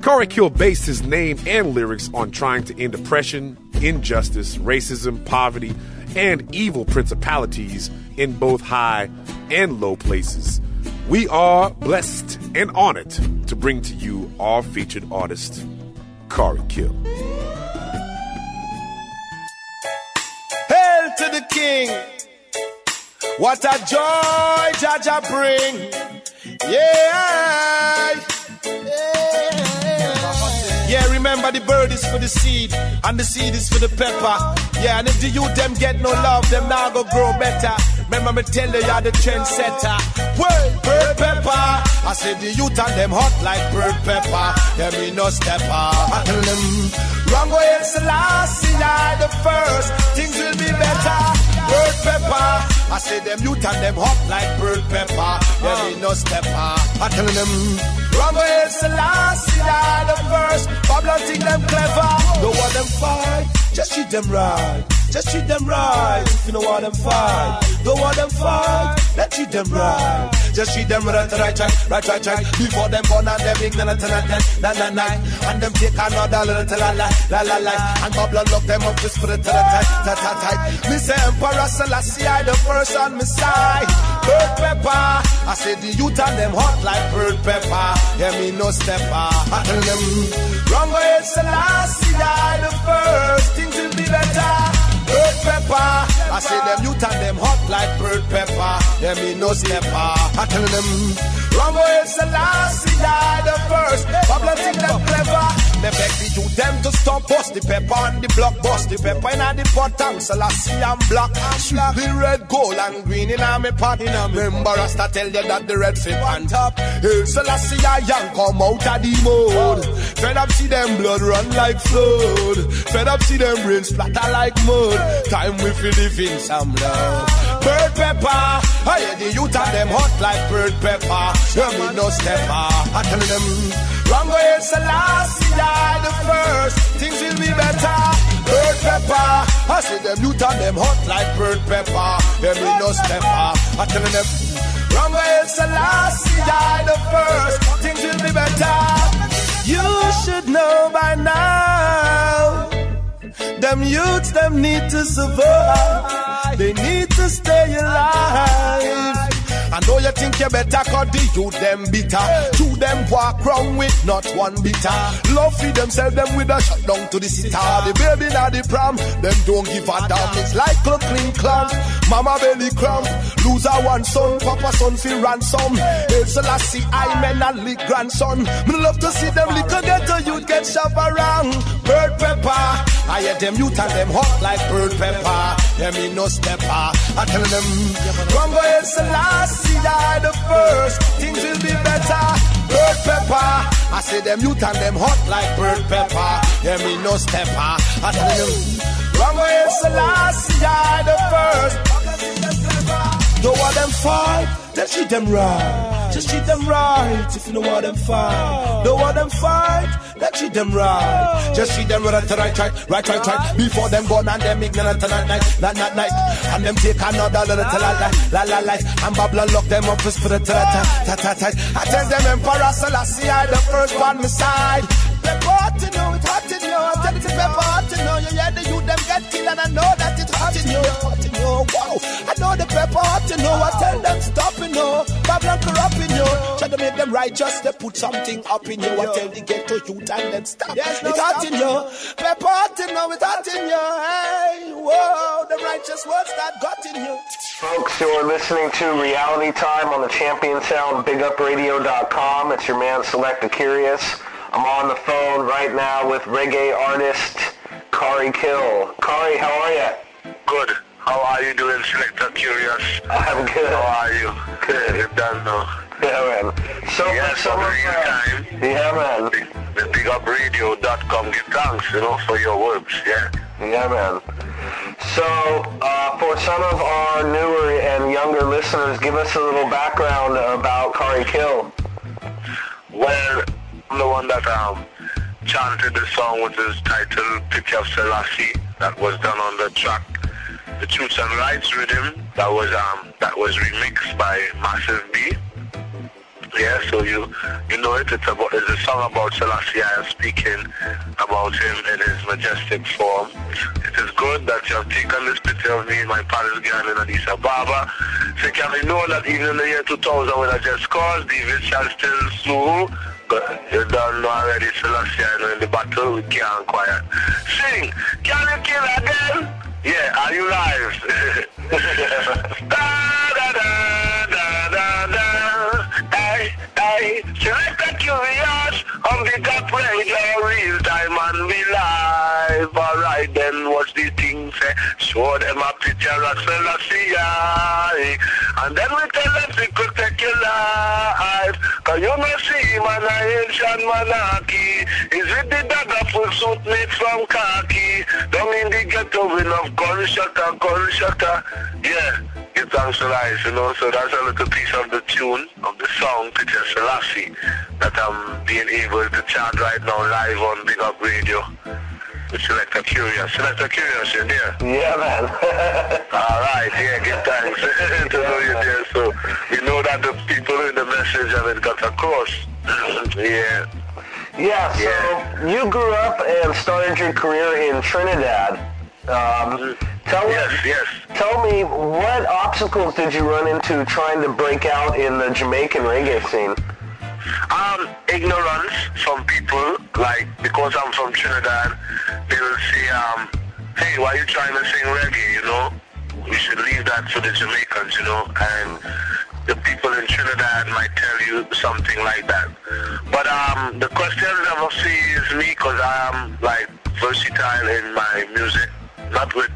Khari Kill based his name and lyrics on trying to end oppression, injustice, racism, poverty, and evil principalities in both high and low places. We are blessed and honored to bring to you our featured artist, Khari Kill. Hail to the king. What a joy Jaja bring. Yeah. Yeah, remember the bird is for the seed, and the seed is for the pepper. Yeah, and if the youth them get no love, them now go grow better. Remember me tell you, you're the trendsetter. Well, bird pepper. I say the youth and them hot like bird pepper. Yeah, me no stepper. I tell them, wrong way it's the last, see I the first. Things will be better. Bird pepper. I say them youth and them hot like bird pepper. Yeah, me no stepper. I tell them, way it's the last, see I the first. Babylon think them clever. No one them fight. Just treat them right. Just treat them right. If you know what them fight, don't want them fight. Let's treat them right. Just treat them right, right, right, right, right, right. Before them born and them ignorant and then, na na na, and them take another little la la la la la, and bubble and lock them up spirit to the tight, tight, tight, tight. Me say Emperor Selassie, I the first on my side. Bird pepper, I say the youth and them hot like bird pepper. Yeah, me no stepper. I tell them, wrong way Selassie, I the first. Things will be better. Bird pepper, I say them youth and them hot like bird pepper. Yeah, me no stepper. I tell them, wrong way Selassie, I the first. Babylon think them clever. Me beg the youth them to stop bust the pepper on the block, bust the pepper in the pot and Selassie and black. black. The red, gold and green in a me pot. In a Remember us to tell you that the red fit on top. Hey, Selassie I young come out of the mode. Fed up see them blood run like flood. Fed up see them brains splatter like mud. Time we feel live in some love. Bird pepper, I hear the youth and them hot like bird pepper. Yeah, me no stepper. I tell them, wrong way Selassie the first. Things will be better. Bird pepper, I see them youth and them hot like bird pepper. Yeah, me no stepper. I tell them, wrong way Selassie the first. Things will be better. You should know by now. Them youths, them need to survive. They need to stay alive. I know you think you better cause the youth them bitter. Two them walk round with not one bitter. Love feed them, sell them with a shut down to the sitter. The baby now the pram, them don't give a damn. It's like a clean clamp. Mama belly cramp. Loser one son, papa son feel ransom. It's a lassie, I men a lick grandson. Me love to see them lick get a youth get shove around. Bird pepper. I hear them youth and them hot like bird pepper. Yeah, me no stepper. I tell them, Rumbo is the last, see I the first. Things will be better. Bird pepper. I say them youth and them hot like bird pepper. Yeah, me no stepper. I tell them, Rumbo is the last, see I the first. Don't want them fight, then treat them right. Just treat them right if you know what them fight. Don't want them fight, then treat them right. Just treat them right, right, right, right, right, right. Before them born and them ignorant and night, night, night, night, night. And them take another little la la la la la. And Babylon lock them up for spirit, ta ta. I tell them Emperor Selassie, I the first one my side. Pepper hot to know, it's hot to know. I tell it to pepper to know. You hear that it's hot in you. Hot in wow. I know the pepper hot to know. I tell them stop in you. Babylon corrupt in you. Try to make them righteous, they put something up in you. I tell the ghetto youth and them stop. Yes, it's hot in you. Pepper hot to know, it's hot in you. Hey, whoa, the righteous words that got in you. Folks, you're listening to Reality Time on the Champion Sound BigUpRadio.com. It's your man Selecta Kurious. I'm on the phone right now with reggae artist Khari Kill. Khari, how are you? Good. How are you doing, Selector Kurious? I'm good. How are you? Good. You done now. Yeah, man. So, yes, so real time. Yeah, man. The BigUpRadio.com. Give thanks, you know, for your works, yeah? Yeah, man. So, uh, for some of our newer and younger listeners, give us a little background about Khari Kill. Well, I'm the one that um, chanted the song which is titled Picture of Selassie that was done on the track The Truths and Rights Rhythm that was um that was remixed by Massive B. Yeah, so you you know it. It's about it's a song about Selassie and speaking about him in his majestic form. It is good that you have taken this picture of me in my palace garden in Addis Ababa. So can we know that even in the year 2000 when I just caused, David shall still slew. You don't know already, I know in the battle we can't quiet. Sing, can you kill again? Yeah, are you live? (laughs) da da da. Hey, hey, select a curious on the top radio, real time and be live. Alright then, watch the thing say? Eh? Show them a picture of Selassie, and then we tell them to protect your life. Cause you may see man a ancient monarchy. Is it the dagger full suit made from khaki? Down in the ghetto with enough gunshot, gunshot. Yeah. To life, you know, so that's a little piece of the tune of the song, Picture Selassie, that I'm being able to chant right now live on Big Up Radio. Selector Kurious. Selector Kurious, you there? Yeah, man. (laughs) All right, yeah, give thanks (laughs) to know you there. So we know that the people in the message have it got across. (clears throat) yeah. Yeah, so you grew up and started your career in Trinidad. Um, tell yes, me, yes. Tell me, what obstacles did you run into trying to break out in the Jamaican reggae scene? Um, ignorance from people, like, because I'm from Trinidad, they will say, um, hey, why are you trying to sing reggae, you know? We should leave that for the Jamaicans, you know? And the people in Trinidad might tell you something like that. But um, the question never sees me because I am, like, versatile in my music, not with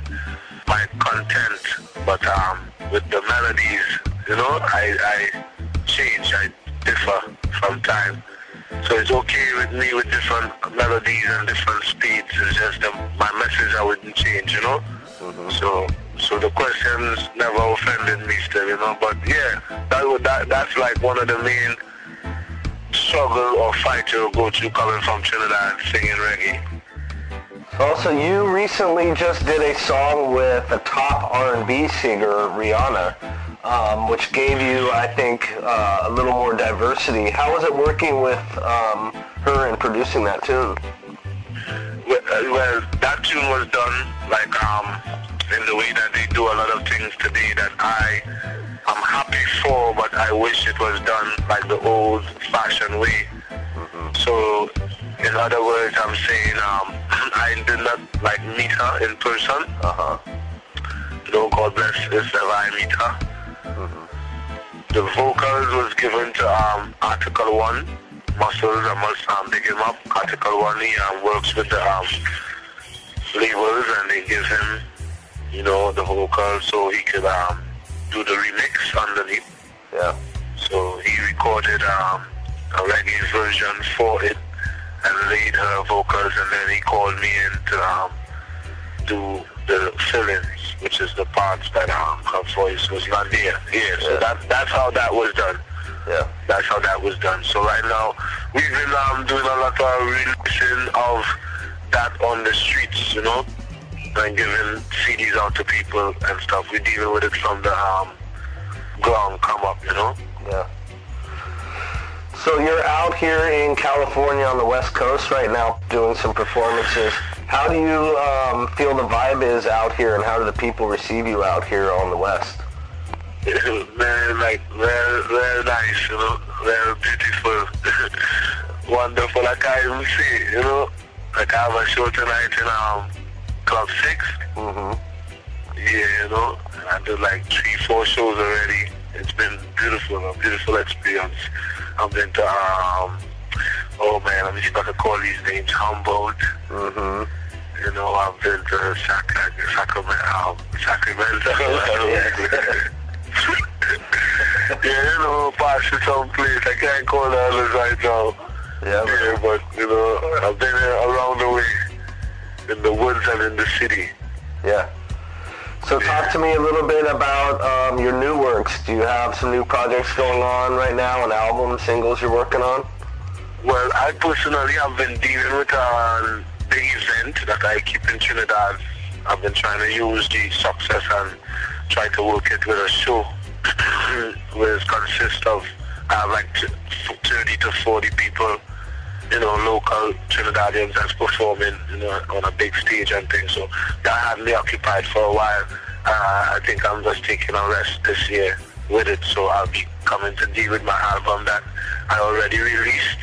my content, but um, with the melodies, you know? I, I change, I differ from time. So it's okay with me with different melodies and different speeds. It's just that my message I wouldn't change, you know. So so the questions never offended me still, you know. But yeah, that would that that's like one of the main struggle or fight you'll go through coming from Trinidad singing reggae. Also, you recently just did a song with a top R&B singer, Rihanna, um, which gave you, I think, uh, a little more diversity. How was it working with um, her and producing that tune? Well, uh, well, that tune was done like um in the way that they do a lot of things today that I am happy for, but I wish it was done like the old-fashioned way. So, in other words, I'm saying um, (clears throat) I did not like meet her in person. Uh-huh. No, God bless if ever I meet her. The vocals was given to um, Article 1, Muscles, I must um, dig him up. Article 1, he um, works with the um, labels and they give him, you know, the vocal so he could um, do the remix underneath. Yeah. So he recorded um, a reggae version for it and laid her vocals and then he called me in to um, do the fill-ins, which is the parts that um, her voice was not there. Yeah, so that, that's how that was done. Yeah. That's how that was done. So right now, we've been um, doing a lot of releasing of that on the streets, you know, and giving CDs out to people and stuff. We're dealing with it from the um, ground come up, you know. Yeah. So you're out here in California on the West Coast right now doing some performances. How do you um, feel the vibe is out here and how do the people receive you out here on the West? (laughs) very like very very nice, you know, very beautiful, (laughs) wonderful. I can't even see you know. Like I have a show tonight in um Club 6 Mm-hmm. Yeah, you know, I did like three, four shows already. It's been beautiful, a beautiful experience. I've been to um, oh man, let me see if I can call these names. Humboldt. Mm-hmm. You know, I've been to Sac- Sacramento. Um, Sacramento. (laughs) yeah, you know, passing some place. I can't call the others right now. Yeah, yeah, but you know, I've been around the way in the woods and in the city. Yeah. So talk to me a little bit about um, your new works. Do you have some new projects going on right now, an album, singles you're working on? Well, I personally have been dealing with a big event that I keep in Trinidad. I've been trying to use the success and try to work it with a show, (clears throat) which consists of I have like 30 to 40 people, you know, local Trinidadians that's performing, you know, on a big stage and things. So that had me occupied for a while. Uh, I think I'm just taking a rest this year with it, so I'll be coming to deal with my album that I already released,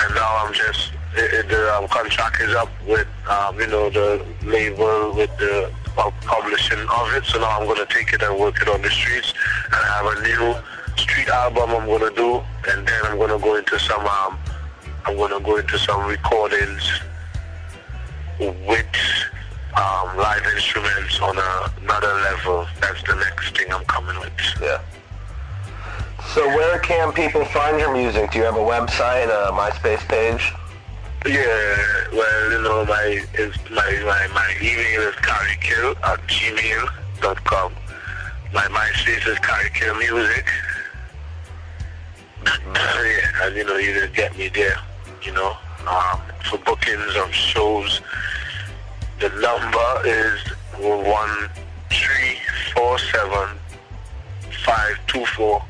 and now I'm just the um, contract is up with um, you know the label with the pub- publishing of it. So now I'm gonna take it and work it on the streets, and I have a new street album I'm gonna do, and then I'm gonna go into some um, I'm gonna go into some recordings with um, live instruments on a, another level. That's the next thing I'm coming with. Yeah. So where can people find your music? Do you have a website, a MySpace page? Yeah, well, you know, my is my, my my email is carrykill at gmail.com. My MySpace is carrykill music. (clears throat) yeah, and you know, you just get me there, you know, um, for bookings of shows, The number is one three four seven five two four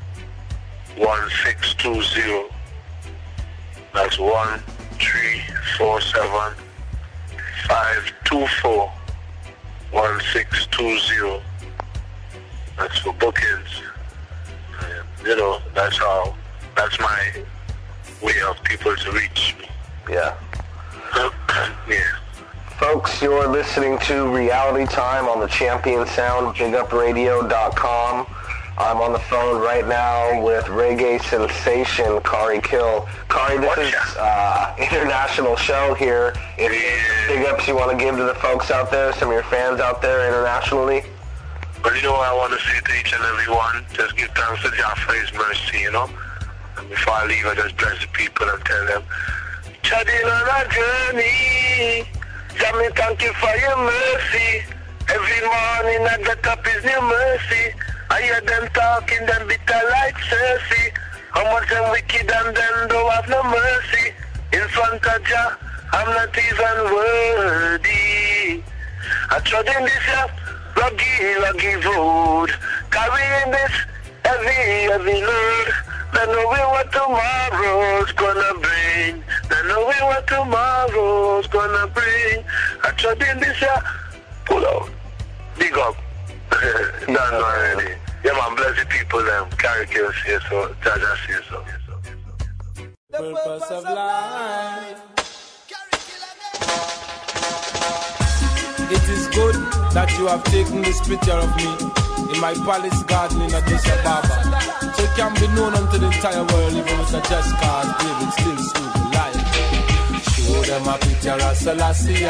one six two zero. That's one three four seven five two four one six two zero. That's for bookings. And, you know, that's how. That's my way of people to reach me. Yeah. (coughs) yeah. Folks, you're listening to Reality Time on the Champion Sound, BigUpRadio.com. I'm on the phone right now with reggae sensation Khari Kill. Khari, this is uh, international show here. If big ups you want to give to the folks out there, some of your fans out there internationally. But you know I want to say to each and every one? Just give thanks to Jah for His mercy, you know? And before I leave, I just bless the people and tell them, Treading on a journey, Jah me thank you for your mercy. Every morning I get up is new mercy. I hear them talking, them bitter like Cersei. How much them wicked and them don't have no mercy. In front of Jah, I'm not even worthy. I trod in this year, lucky, lucky road. Carrying this heavy, heavy load. Not knowing what tomorrow's gonna bring. Not knowing what tomorrow's gonna bring. I trod in this year, pull out, big up. (laughs) Done already. Yeah, man, bless the people, them. Khari Kill, say so. Jaja, say so. The purpose of life. It is good that you have taken this picture of me in my palace garden in Addis Ababa. So it can be known unto the entire world, even with a just cause David still slew Goliath. Show them a picture of Selassie.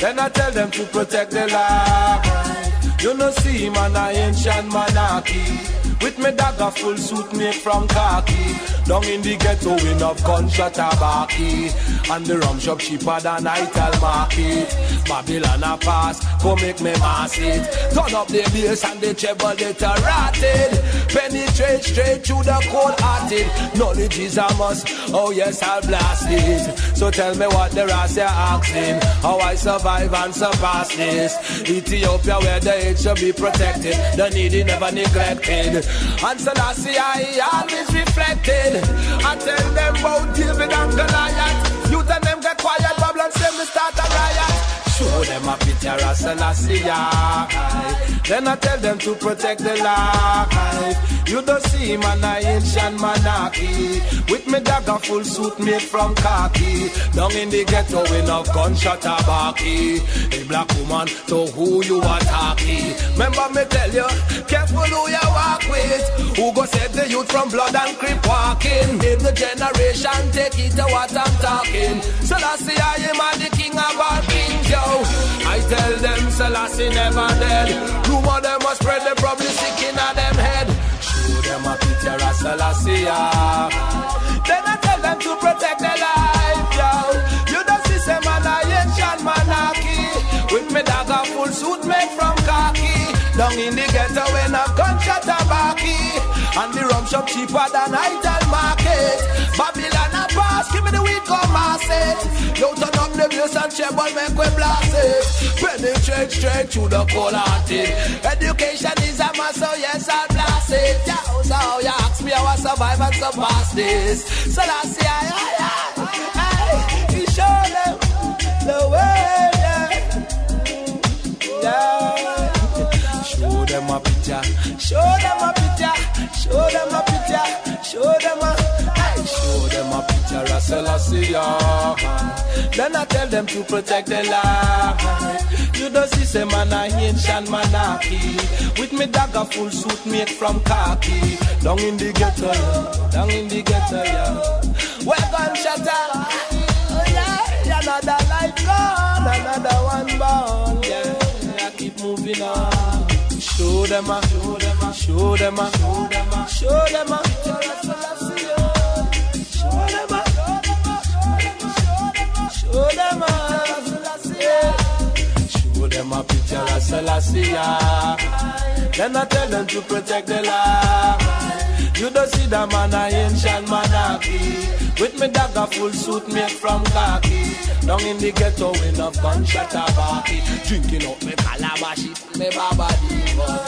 Then I tell them to protect the life. You know, see, man, I ancient monarchy. With me dagger full suit made from khaki Down in the ghetto in of gunshot tabaki And the rum shop cheaper than Ital market. Babylon a pass, go make me mass it. Turn up the bass and the treble it a rotted Penetrate straight through the cold hearted. Knowledge is a must, oh yes I'll blast it. So tell me what the you're asking? How I survive and surpass this? Ethiopia where the age should be protected. The needy never neglected. And Selassie I always reflected. I tell them about David and Goliath. You tell them get quiet, Babylon say me start a riot. Show them a picture of Selassie I. Then I tell them to protect the life. You don't see man I ancient monarchy. With me dagger full suit made from khaki. Down in the ghetto in a gunshot tabaki. A black woman to who you are talking. Remember me tell you, careful who you walk with. Who go save the youth from blood and creep walking. Make the generation take it to what I'm talking. Selassie I am the king of all kings, yo. I tell them Selassie never dead. Rumor them must spread the probably sick in a them head. Show them a picture of Selassie. Then I tell them to protect their life, yo. You don't see some a ancient monarchy. With me dagger full suit made from khaki. Down in the ghetto when a gunshot tabaki. And the rum shop cheaper than Ital market. You turn up the bass and treble make we blast it. Penetrate straight through the cold hearted. Education is a must, so yes I'll blast it. Yeah, so you ask me how I survive and surpass this. So that's the I, I, I, I, you show them the way, yeah. yeah. Show them a picture, show them a picture, show them a picture, show them a, them a Selassie. Then I tell them to protect the life. You don't see some man a ancient monarchy. With me dagger full suit made from khaki. Down in the ghetto, down in the ghetto, yeah. Well gunshot, oh yeah, another life gone, another one born, yeah. I keep moving on. Show them show them show them show them show them show a, show them a picture of Selassie. Then I tell them to protect the life. You don't see the man a ancient monarchy. With me dagger full suit made from khaki. Down in the ghetto, enough gunshot a party. Drinking up me calabash, me baba boy.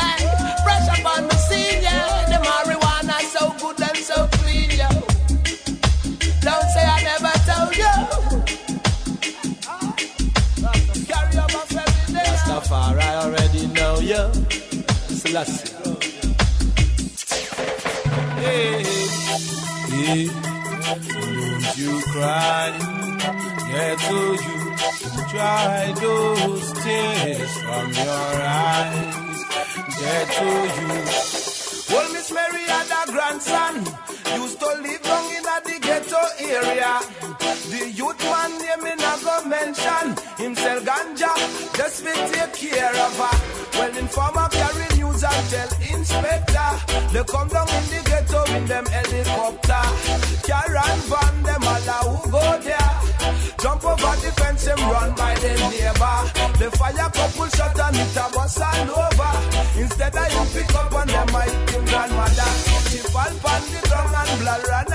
Hey, fresh up on the scene, yeah. The marijuana so good and so clean, yo. Don't say I Rastafari, I already know you. Selassie. Hey, hey, don't you cry, get to you. Dry those tears from your eyes, get to you. Well, Miss Mary had a grandson, used to live down in the ghetto area. Sell ganja, just me take care of her. Well, informer carry news and tell inspector, they come down in the ghetto in them helicopter. Car and van, them all who go there. Jump over the fence, them run by them neighbor. The fire couple shot and it a bust all over. Instead of him pick up on them, him grandmother. She fall on the ground and blood run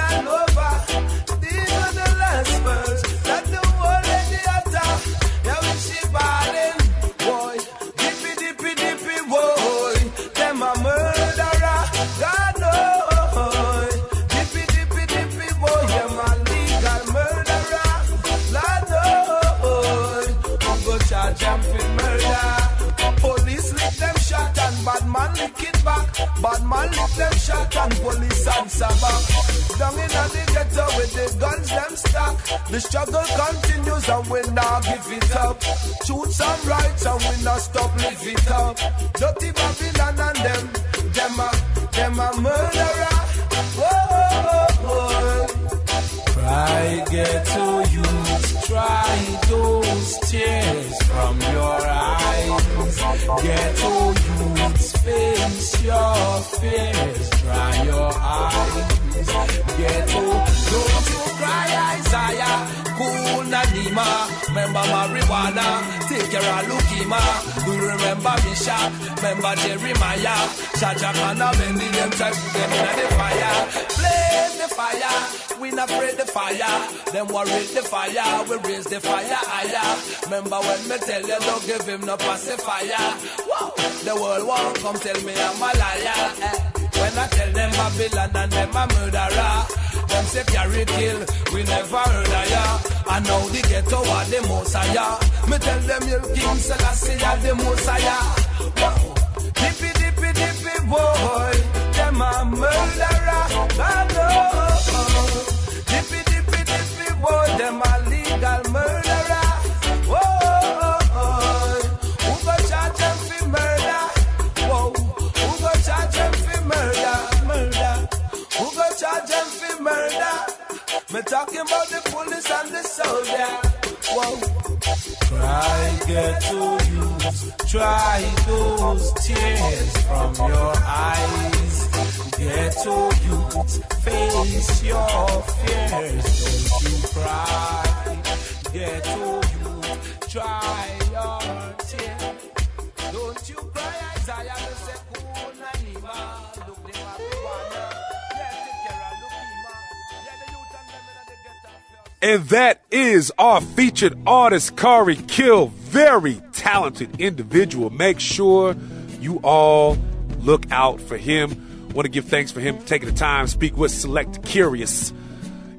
answer back. Down in the ghetto with the guns them stack. The struggle continues and we not give it up. Shoot some rights and we not stop live it up. Dirty Babylon and them, them a, them a murderer. Whoa, whoa, whoa. Cry ghetto youth, try those tears from your eyes. Ghetto youth, face your fears, dry your eyes. Ghetto, don't you cry, Isaiah. Cool Nadima, remember marijuana, take care of Lukima. We remember Bishop, remember Jeremiah. Shaja Kana, many them to them in the fire. Blaze the fire, we not afraid the fire. Them worry the fire, we raise the fire higher. Remember when me tell you, don't give him no pacifier. Whoa, the world won't come tell me I'm a liar. Eh. When I tell them Babylon and them a murderer, them say Khari Kill, we never heard of ya. I know the ghetto are the Messiah. Me tell them your King Selassie are the Messiah. Wow. Dippy dippy dippy boy, them a murderer. I know. Dippy dippy dippy boy, them a Me talking about the police and the soldier. Whoa. Try get to use, try those tears from your eyes. Get to use, face your fears, don't you cry. Get to use, try your tears. Don't you cry, Isaiah, And that is our featured artist, Khari Kill. Very talented individual. Make sure you all look out for him. Want to give thanks for him taking the time to speak with Select Kurious.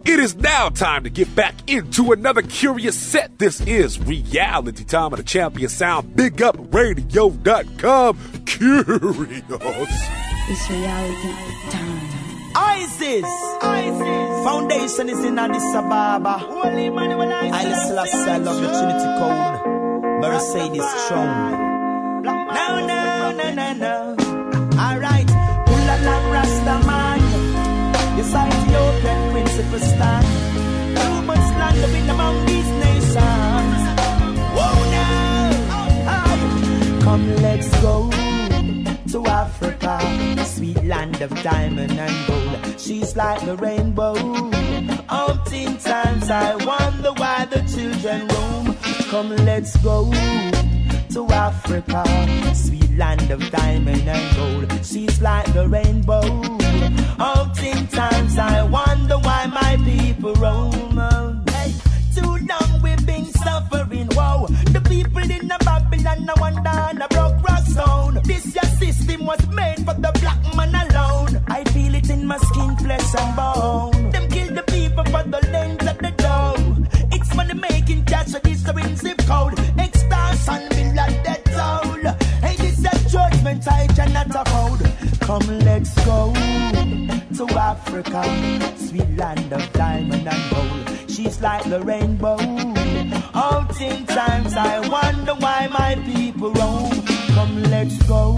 It is now time to get back into another curious set. This is reality time of the champion sound. Big up radio.com. Kurious. It's reality time. ISIS. ISIS. Foundation is in Addis Ababa. I Selassie, I love the Trinity Code. Mercedes strong. No, no, no, no, no. Alright. Pull along Rasta man. Yes, Ethiopian principle stand. Too much slander among these nations. Whoa, now. Come, let's go to Africa, sweet land of diamond and gold. She's like the rainbow. Umpteen times I wonder why the children roam. Come, let's go to Africa, sweet land of diamond and gold. She's like the rainbow. Umpteen times I wonder why my people roam. no one down a broke rock zone. This your system was made for the black man alone. I feel it in my skin, flesh and bone. Them kill the people for the length of the dome. It's money making cash, so this the zip code. Extortion bill and death toll. Hey, this a judgment I cannot afford. Come, let's go to Africa, sweet land of diamond and gold she's like the rainbow. Out in times I wonder why my people roam. Come, let's go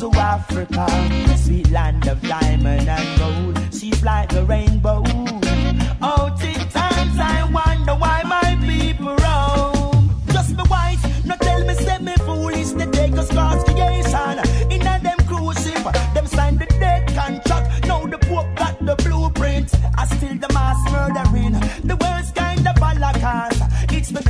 to Africa, sweet land of diamond and gold. She's like the rainbow.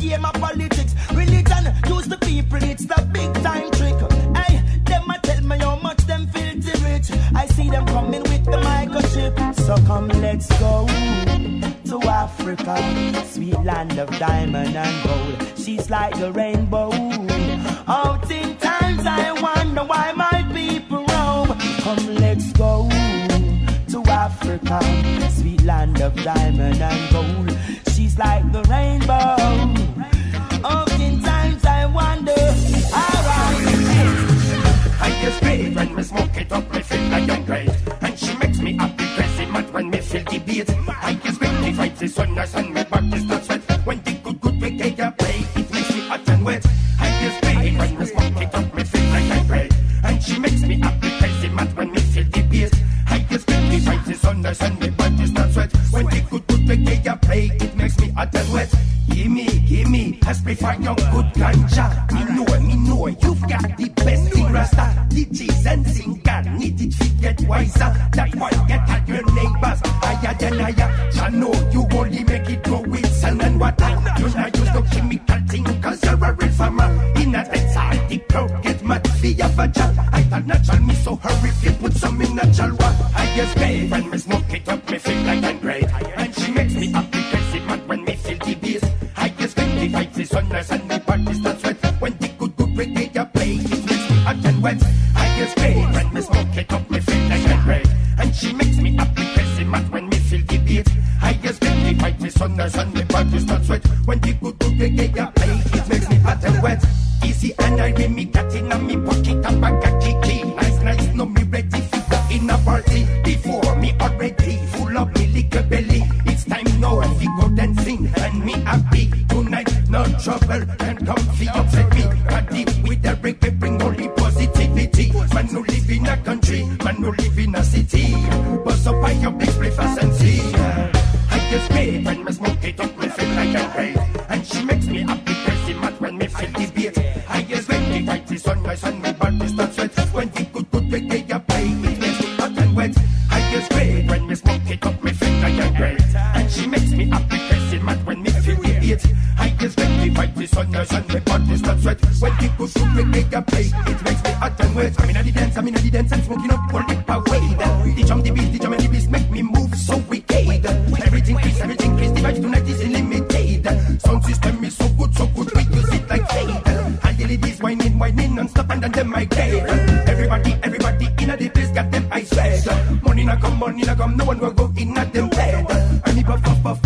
game of politics. Religion use the people, it's the big time trick. Hey, them a tell me how much them filthy rich. I see them coming with the microchip. So come, let's go to Africa, sweet land of diamond and gold. She's like the rainbow. Out in times I wonder why my people roam. Come, let's go to Africa, sweet land of diamond and gold. She's like the rainbow. Oftentimes I wonder how I can spit when me smoke it up, me feel like I'm great. And she makes me happy, crazy mad when me feel the beat. I can spit if I the sun, I sun, me back, the start sweat. When the good, good, we get play, it makes me hot and wet. under them I care. Everybody, everybody in a the place got them I sweat. Money not come, money not come, no one will go in at them bed. I need a puff, puff,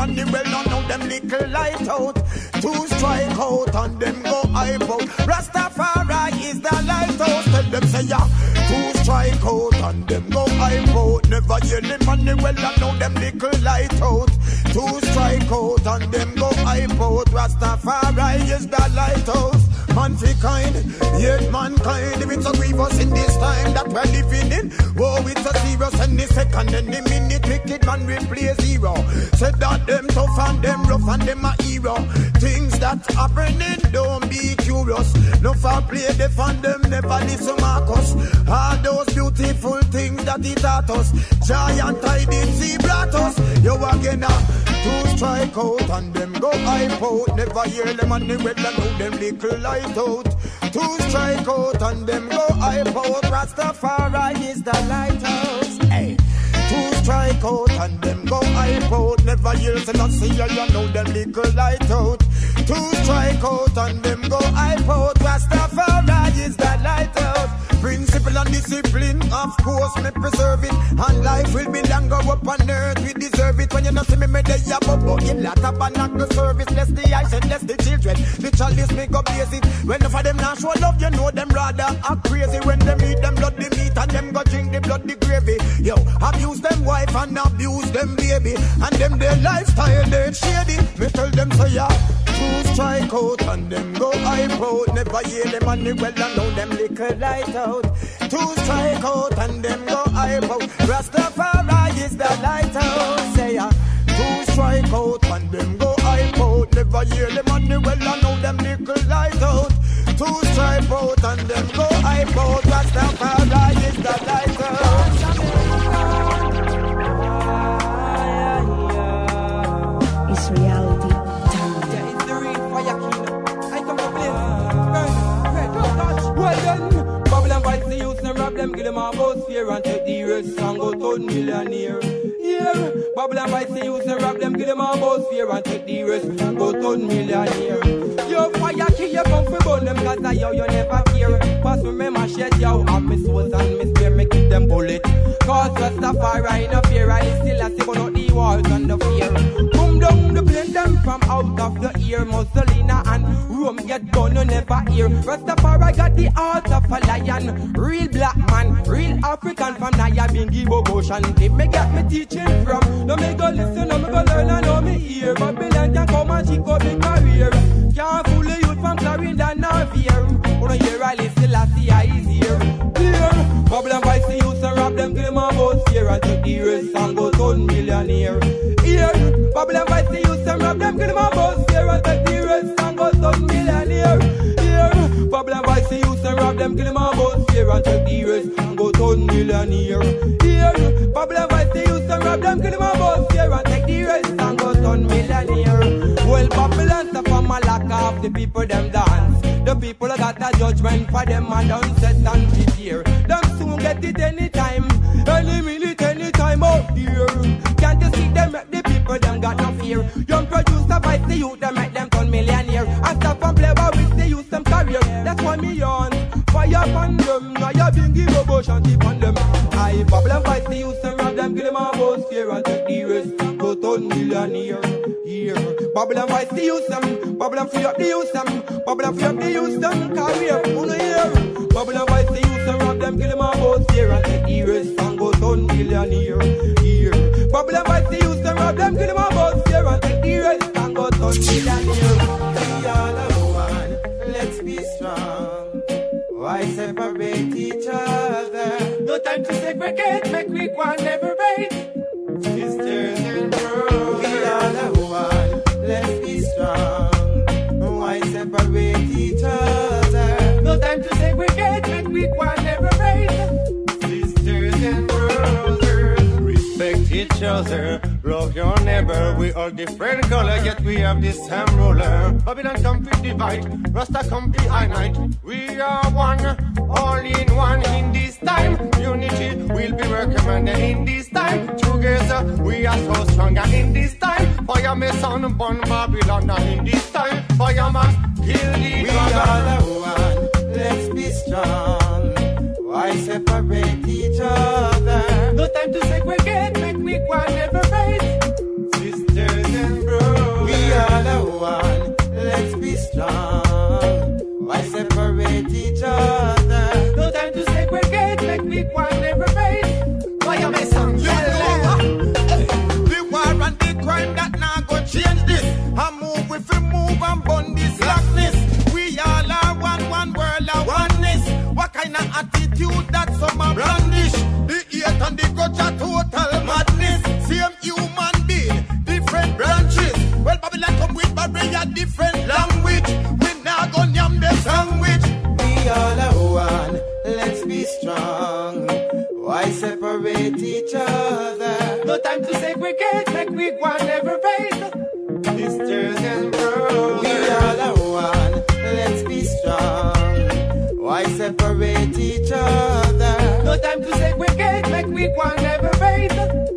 and the well not know them little light out. Two strike out and them go hype out. Rastafari is the lighthouse. Tell them say yeah. Two strike out and them go hype out. Never hear and the well not know them little light out. Two strike out and them go hype out. Rastafari is the lighthouse. Mankind, yet mankind. If it's a grievous in this time that we're living in, oh, it's a serious and the second and the minute wicked man replace zero. Said happening, don't be curious. No foul play, defend them, never listen Marcus. All those beautiful things that he taught us. Giant I did see brought us. You again now, two strike out and them go hype out. Never hear them on the red and know them little light out. Two strike out and them go hype out. Rastafari is the lighthouse. Hey. Two strike out and them go hype out. Never hear ya, you know them little light out. Two strike out and them go hype out. Rastafari is the lighthouse. Principle and discipline, of course, me preserve it. And life will be longer up on earth. We deserve it when you not see me, me there, but but you lot up and knock the service. Less the eyes and less the children. The chalice me go blaze it. When for them not show love, you know them rather act crazy. When them eat them blood, the meat and them go drink the blood, the gravy. Yo, abuse them wife and abuse them baby. And them their lifestyle, they shady. Out and them go hype out. Never hear them on the well and know them little light out. Two strike out and them go hype out. Rastafari is the light lighthouse. Say ya. Two strike out and them go hype out. Never hear them on the well and know them take and go turn millionaire. Yeah, and fight the youth and rob them, give them a boss fear and take the rest and go turn millionaire. Yo, fire kill your come for burn them, cause I yo, you never fear. Pass me my shed, yo, have me souls and me spear, me keep them bullet. Cause Rastafari no fear, I still a see out the walls and the fear. Come down the plane them from out of the ear, Mussolini and Rome get done, you never hear. Rastafari got the heart of a lion, real black man, real African from Nyabinghi Bobo Shanti. Me get me teaching from, no me go listen, no me go learn, I know me hear. Babylon can come and she go big career. Can't fool the youth from Clarendon nor fear. Wanna hear I listen, I see I is here. Clear, Babylon fight the youth and rob them, them all both fear and take the rest and go turn millionaire. Here, Babylon fight the youth and rob them, them all both fear and take the rest and go turn millionaire. Here, Babylon fight the youth and rob them, them all both fear and take the and turn millionaire. Here, Babylon fight the youth rob them, kill them all both fear and take the rest and go turn millionaire. Well, Babylon suffer my lack of the people them dance. The people got a judgment for them and done set and prepare. Them soon get it anytime, any minute, anytime out here. Can't you see them make the people them got no fear? Young producer fight the youth, them make You give a bush and tip on them. I and fight the youth and rob them, kill them all both fear and take the rest. Go turn millionaire. Here, and fight the youth them, and free up the youth them, and free up the youth them. Career, uno here. Bubble and fight the youth and rob them, kill them all both fear and take the rest and go turn millionaire. Here, and fight the youth and rob them, kill them all both fear and take the rest and go turn millionaire. To segregate, make we one never wait. Sisters and brothers, we are one, let's be strong. Why separate each other? No time to segregate, make we one never wait. Sisters and brothers, respect each other, love your neighbor. We are different color, yet we have the same ruler. Babylon come to divide, Rasta come to unite. We are one, all in one in this time. Unity will be recommended in this time. Together we are so stronger in this time. Fire me son, burn Babylon in this time. Fireman, kill the We are one, let's be strong. Why separate each other? No time to segregate, make me one one, let's be strong. Why separate each other? No time to segregate, make me one never fade. Fire me son, The war and the crime that now go change this. I move if we move and burn this blackness. We all are one, one world, a oneness. What kind of attitude that some are brandish? The hate and the are total madness. Different language. We now go yam the sandwich. We all are one, let's be strong. Why separate each other? No time to segregate, make me one never fade. Sisters and bros. We all are one, let's be strong. Why separate each other? No time to segregate, make we one never fade.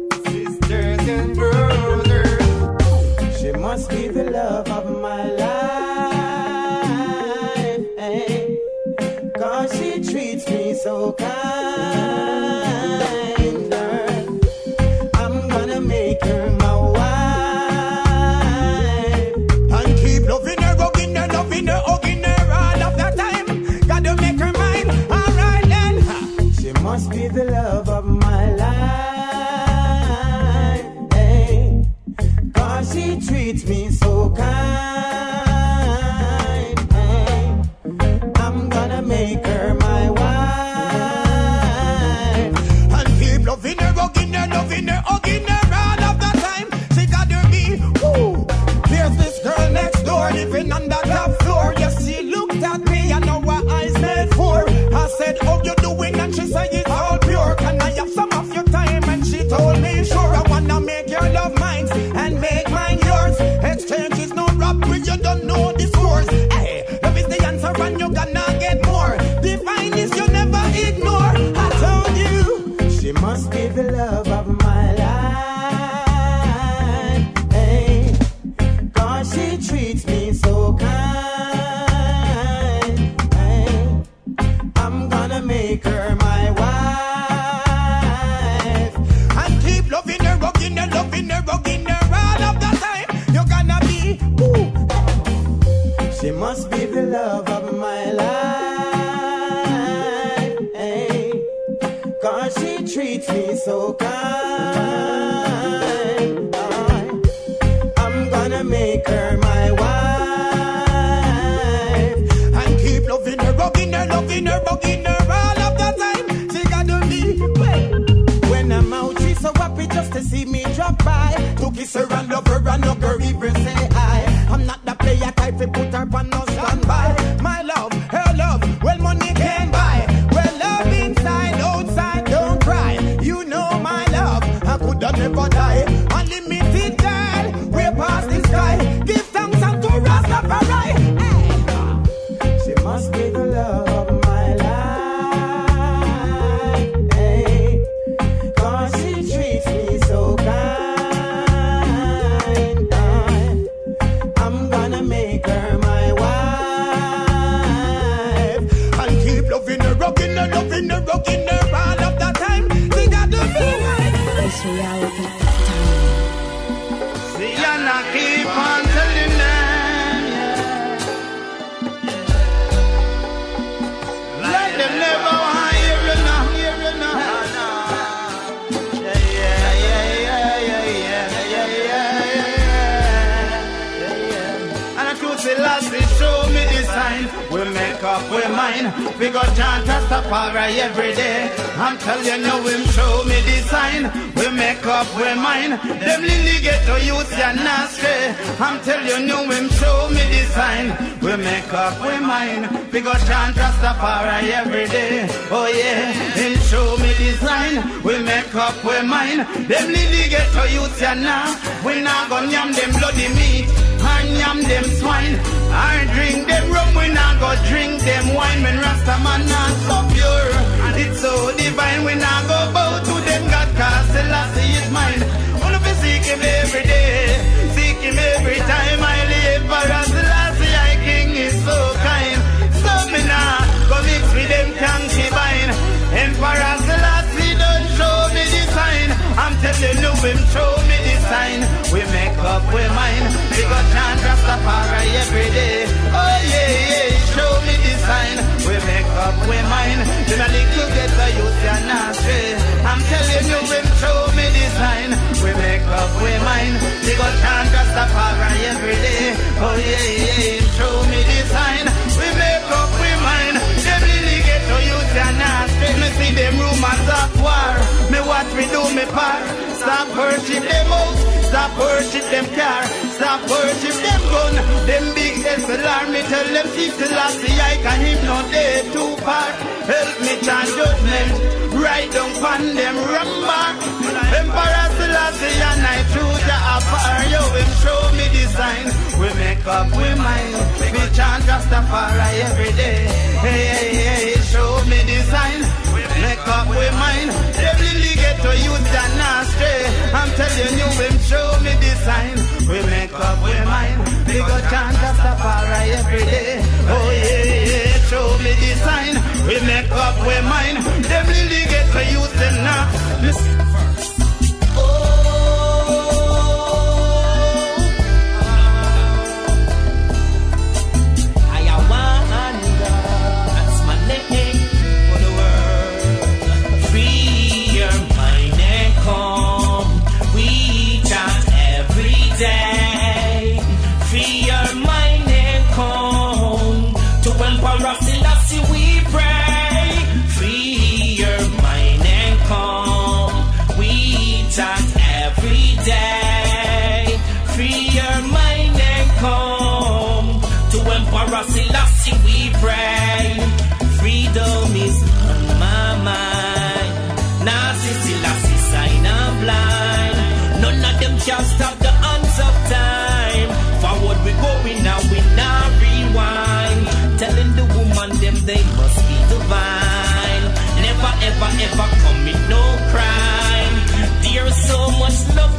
shine. We make up we mine. Them lily get for use them now. Listen.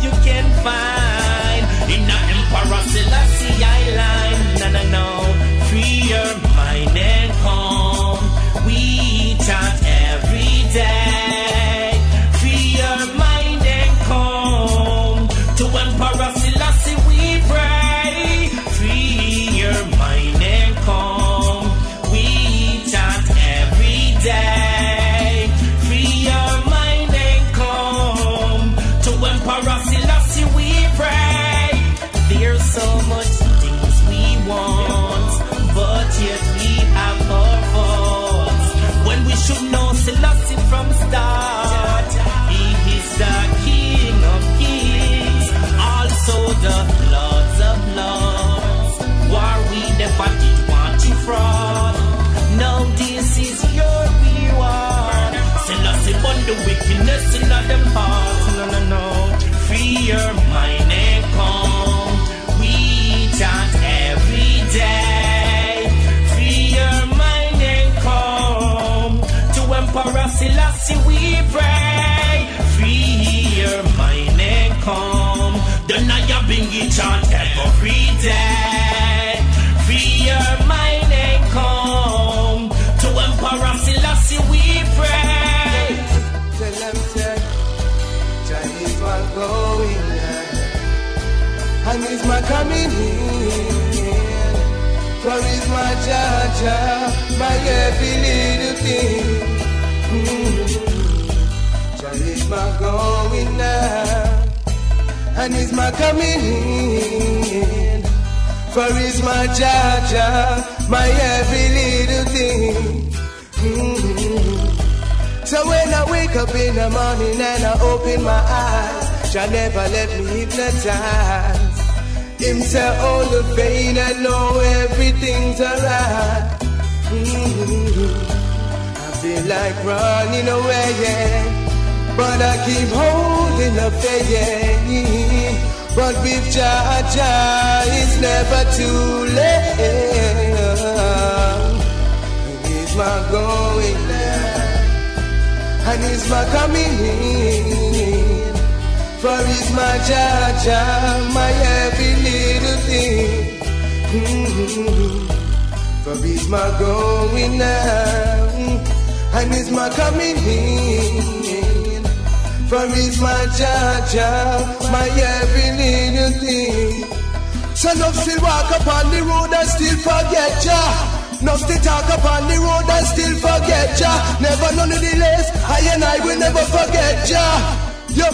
you can find in an Emperor Selassie. chant every day. free your mind and come to Emperor Selassie we pray. Tell them that Jah is my going and is my coming in. For is my Jah my every little thing. Mm. Jah is my going now and he's my coming For he's my judge, my every little thing. Mm-hmm. So when I wake up in the morning and I open my eyes, Jah never let me hypnotize. Him say all the pain I know everything's alright. Mm-hmm. I feel like running away. Yeah but I keep holding up the faith. But with Jah, it's never too late. He's my going there, and he's my coming in. For it's my Jah, my every little thing. Mm-hmm. For it's my going now, and he's my coming in. For he's my Jaja, my every little thing. So no still walk upon the road and still forget ya. No still talk upon the road and still forget ya. Never none of the less, I and I will never forget ya. Yo,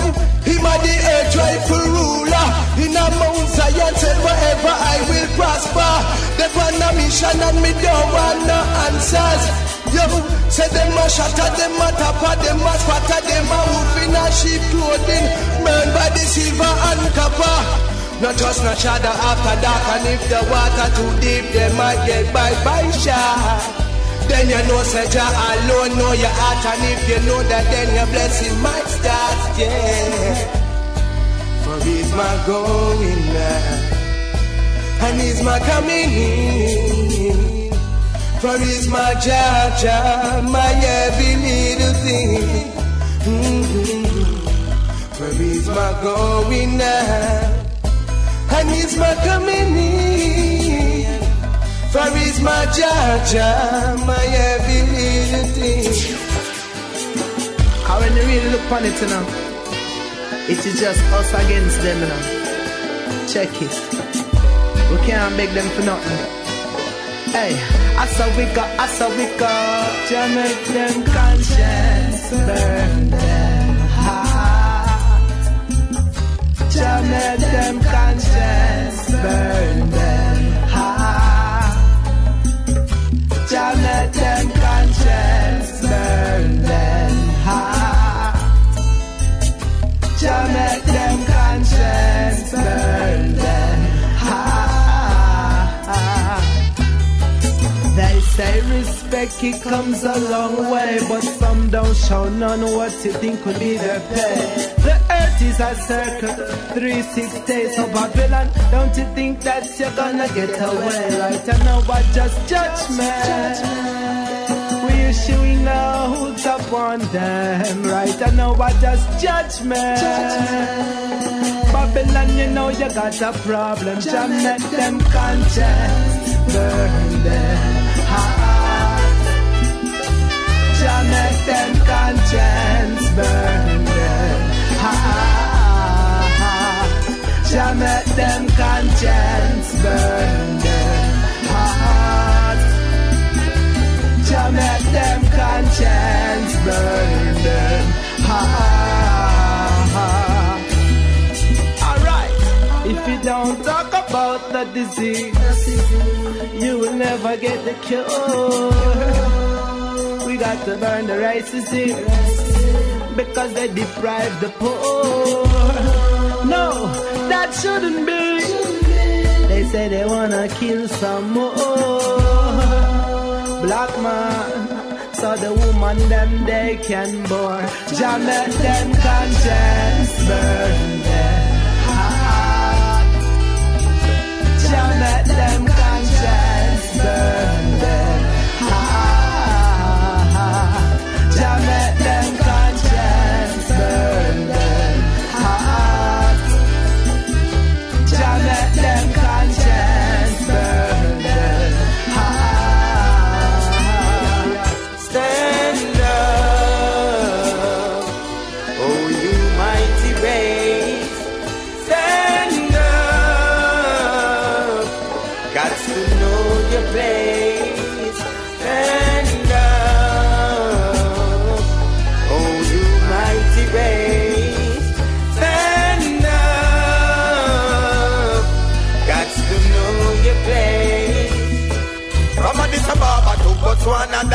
him a the earth rightful ruler. In a Mount Zion said forever I will prosper. They on a mission and me don't want no answers. Yo, say them a shatter, them a tapper, them a spatter, them a wolf in a sheep clothing, burned by the silver and copper. Not just not shadow after dark, and if the water too deep, they might get by by shot. Then you know, say Jah alone know your heart, and if you know that, then your blessing might start, yeah. For He's my going now, and He's my coming in. For He's my Jah, my every little thing. Mm-hmm. For He's my going now, and He's my coming in. For he's my Jaja, my every little thing. How when you really look on it, you know, it is just us against them, you know. Check it. We can't beg them for nothing. Hey, I saw we got, I saw we got, to make them conscience burn them heart. To make them conscience burn them heart. Jah let them conscience burn them heart. Jah let them conscience burn They respect it comes a long way, but some don't show none what you think could be their pay. The earth is a circle, 360 so Babylon, don't you think that you're gonna get away? Right I know what just judgment. We issuing out upon them, right? I know what just judgment. Babylon, you know you got a problem. Jah make them conscience burn them conscience burn them heart. Jah make them conscience burn them heart. Jah make them conscience burn them heart. Alright, if you don't talk about the disease, you will never get the cure. Got to burn the racism because they deprive the poor. No, that shouldn't be. They say they wanna kill some more black man. So the woman them they can bore. Jah make them conscience burn heart. Jah make them conscience burn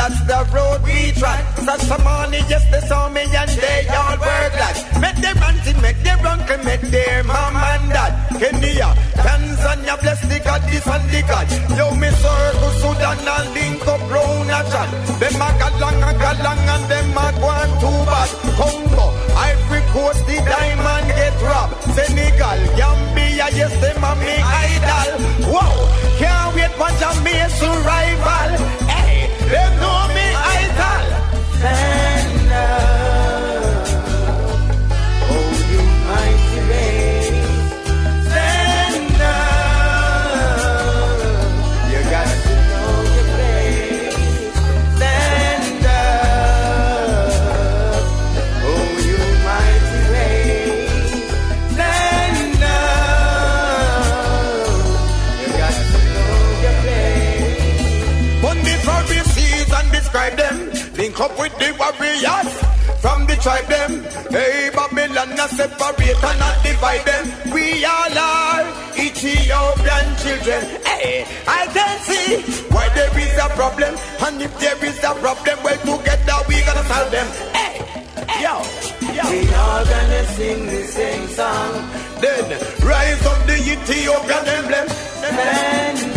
that's the road we trod. Such some money, yes, they saw me and they all were glad. Make them auntie, make them uncle, make their mom and dad. Kenya, Tanzania, bless the God, this and the God. Yo, me circle Sudan and link up round a chat. Them a galang a galang and them a go on too bad. Congo, Ivory Coast, the diamond get robbed. Senegal, Gambia, yes, them a me idol. Wow, can't wait for Jamaica survival. Hey, them know warriors from the tribe them. Hey, Babylon, not separate and not divide them. We all are Ethiopian children. Hey, I can see why there is a problem. And if there is a problem, well, together we gonna solve them. Hey, yo, yo. We all gonna sing the same song. Then rise up the Ethiopian emblem. Stand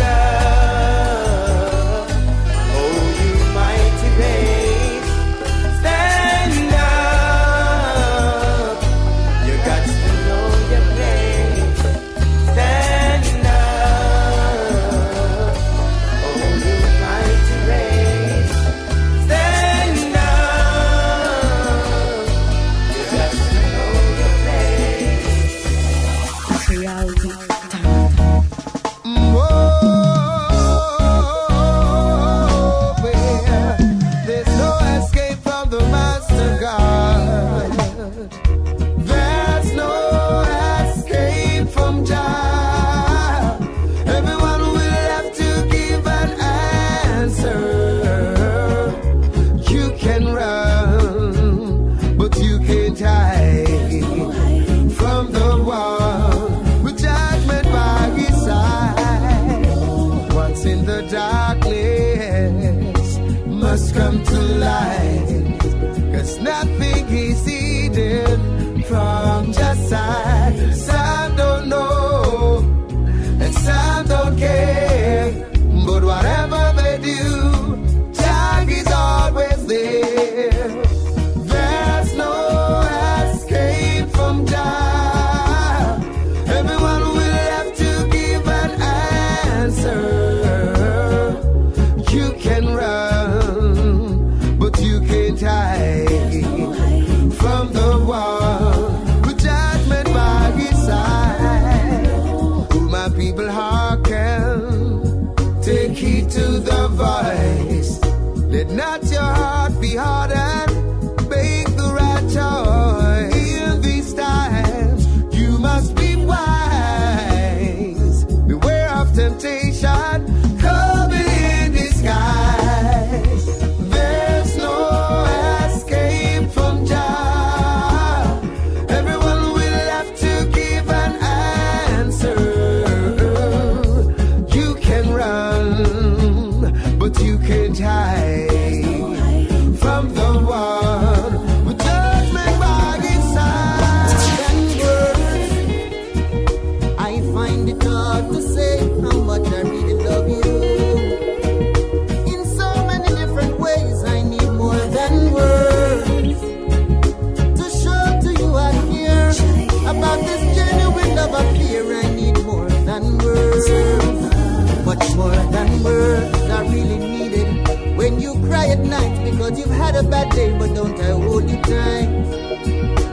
but don't I hold you tight?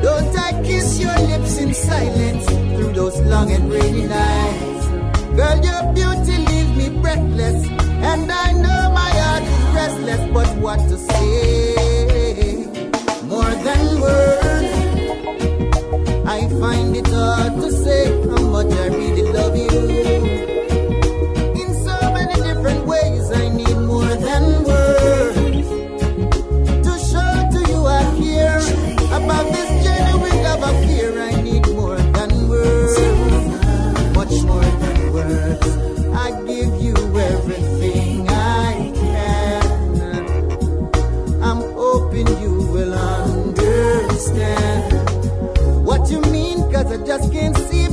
Don't I kiss your lips in silence through those long and rainy nights? Girl, your beauty leaves me breathless, and I know my heart is restless. But what to say? More than words. I find it hard to say how much I really love you. can see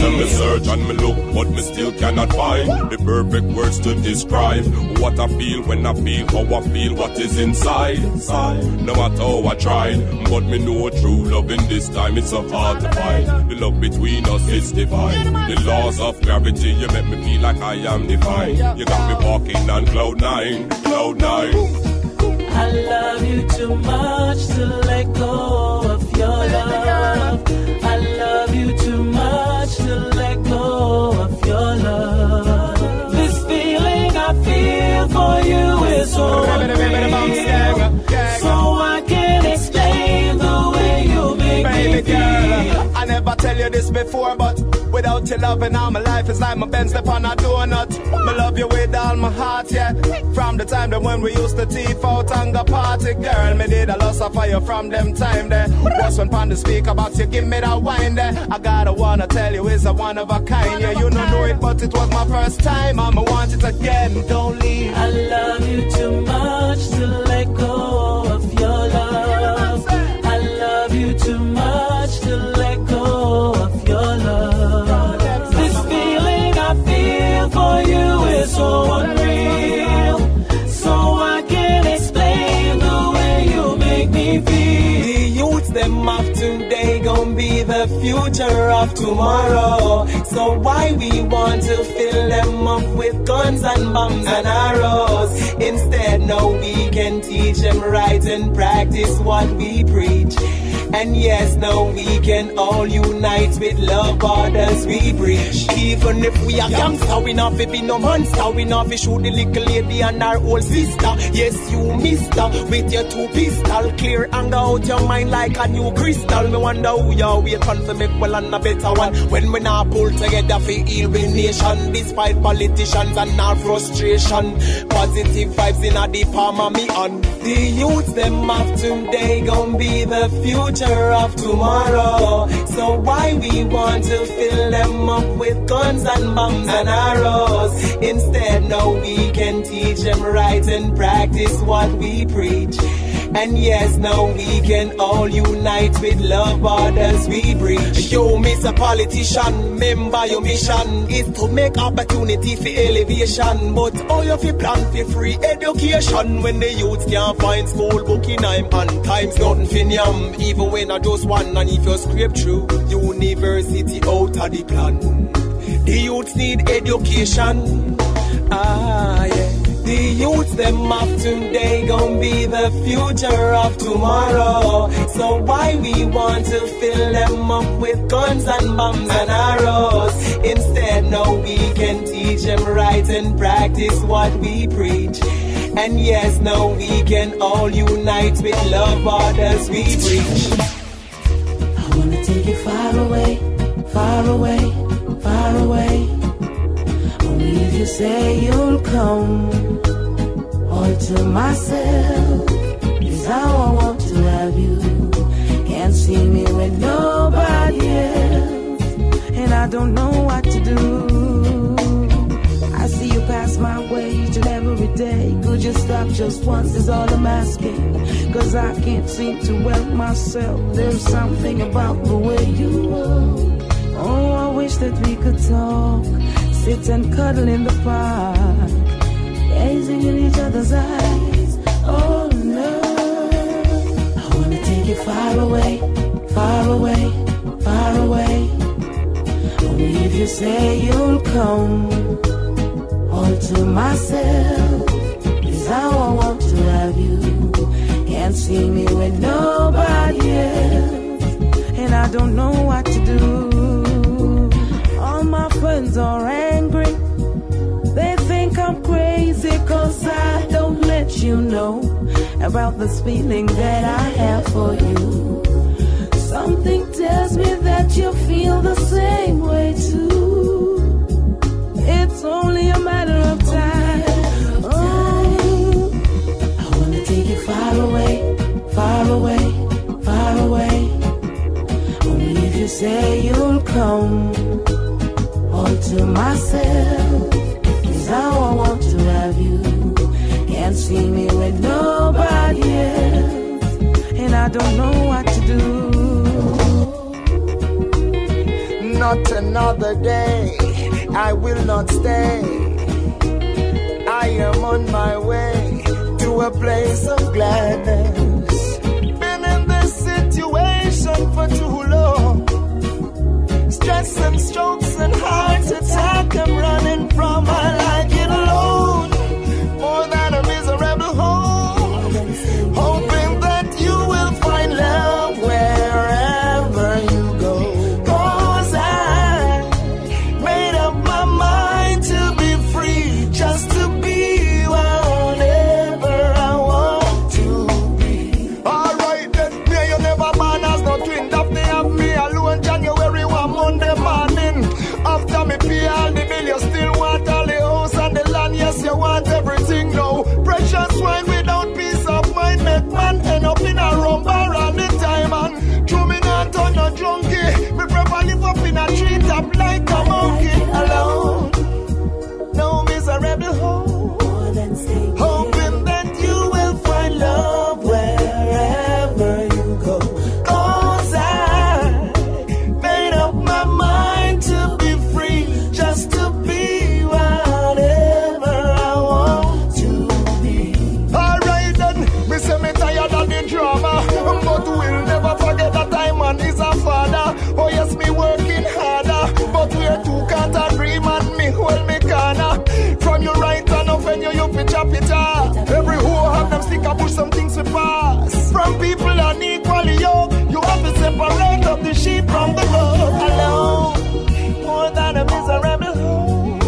Listen, me search and me look, but me still cannot find the perfect words to describe what I feel when I feel how I feel, what is inside. No matter how I tried, but me know true love in this time it's so hard to find. The love between us is divine. The laws of gravity, you make me feel like I am divine. You got me walking on cloud nine, cloud nine. I love you too much to let go of your love so. So I can't explain the way you make me Baby feel. girl, I never tell you this before, but without your loving, all my life is like my Benz upon a donut. Me love you heart, yeah. From the time that when we used to teeth out and go party, girl, me did a loss of fire from them time there. Was when pon the speak about you, give me that wine there. I gotta wanna tell you, it's a one of a kind, yeah. You don't know it, but it was my first time. I'ma want it again. Don't leave. I love you too much to let go of your love. I love you too much to let go of your love. This feeling I feel for you is so unreal. Future of tomorrow. So why we want to fill them up with guns and bombs and arrows? Instead, no, we can teach them right and practice what we preach. And yes, now we can all unite with love orders we preach. Even if we are gangster, we not fi be no monster. We not fi shoot the little lady and our old sister. Yes, you mister, with your two pistol. Clear anger out your mind like a new crystal. Me wonder who you wait on for make well and a better one. When we not pull together for heal nation. Despite politicians and our frustration. Positive vibes in a deep palm of me on. The youth them of today gon' be the future of tomorrow. So why we want to fill them up with guns and bombs and arrows? Instead, no, we can teach them right and practice what we preach. And yes, now we can all unite with love orders we preach. Yo, Mr. Politician, member your mission is to make opportunity for elevation. But all you fi plan for free education when the youths can't find school book in time and times nothing yam. Even when I just one and if you scrape through university out of the plan. The youths need education. Ah, yeah. The youths them of today gon' be the future of tomorrow. So why we want to fill them up with guns and bombs and arrows? Instead, no, we can teach them right and practice what we preach. And yes, now we can all unite with love orders we preach. I wanna take you far away, far away, far away. You say you'll come. All to myself is how I want to have you. Can't see me with nobody else, and I don't know what to do. I see you pass my way each and every day. Could you stop just once? Is all I'm asking. Cause I can't seem to help myself. There's something about the way you are. Oh, I wish that we could talk. Sit and cuddle in the park. Gazing in each other's eyes. Oh no. I wanna take you far away, far away, far away. Only if you say you'll come. All to myself is how I want to have you. Can't see me with nobody else, and I don't know what to do. Friends are angry. They think I'm crazy cause I don't let you know about this feeling that I have for you. Something tells me that you feel the same way too. It's only a matter of time. Oh, I wanna take you far away, far away, far away. Only if you say you'll come. All to myself is how I want to have you. Can't see me with nobody else, and I don't know what to do. Not another day, I will not stay. I am on my way to a place of gladness. Been in this situation for too long. Stress and strokes and heart attack, I'm running from my like separate up the sheep from the goat. Alone, more than a miserable home.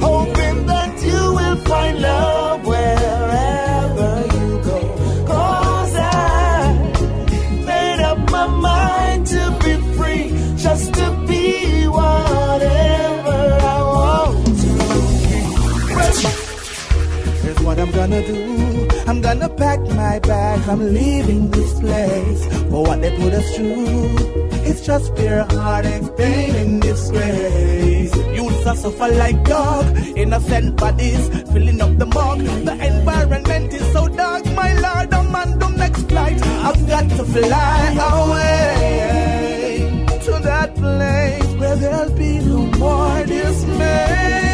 Hoping that you will find love wherever you go. Cause I made up my mind to be free, just to be whatever I want to be. Here's what I'm gonna do. I'm gonna pack my bags, I'm leaving this place for what they put us through. It's just pure heartache, pain, and disgrace. Youths are suffer like dog, innocent bodies filling up the morgue. The environment is so dark, my lord. I'm on the next flight. I've got to fly away to that place where there'll be no more dismay.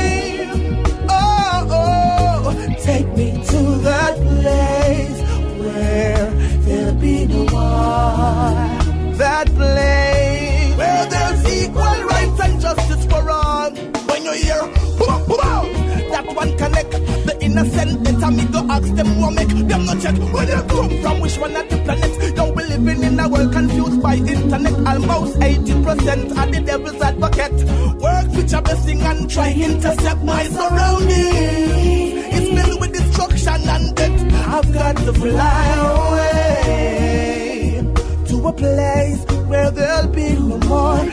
The innocent. Better me go ask them what make them no check where they come from, which one of the planet. Don't we living in a world confused by internet? Almost 80% are the devil's advocate. Work which a blessing and try intercept my surroundings. It's filled with destruction and death. I've got to fly away to a place where there'll be no more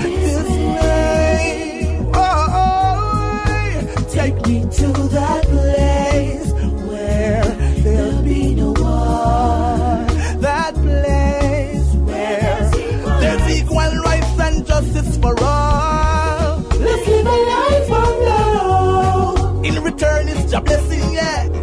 take me to that place where there'll be no war. That place where there's equal rights and justice for all. Let's live a life of love. In return, it's your blessing, yeah.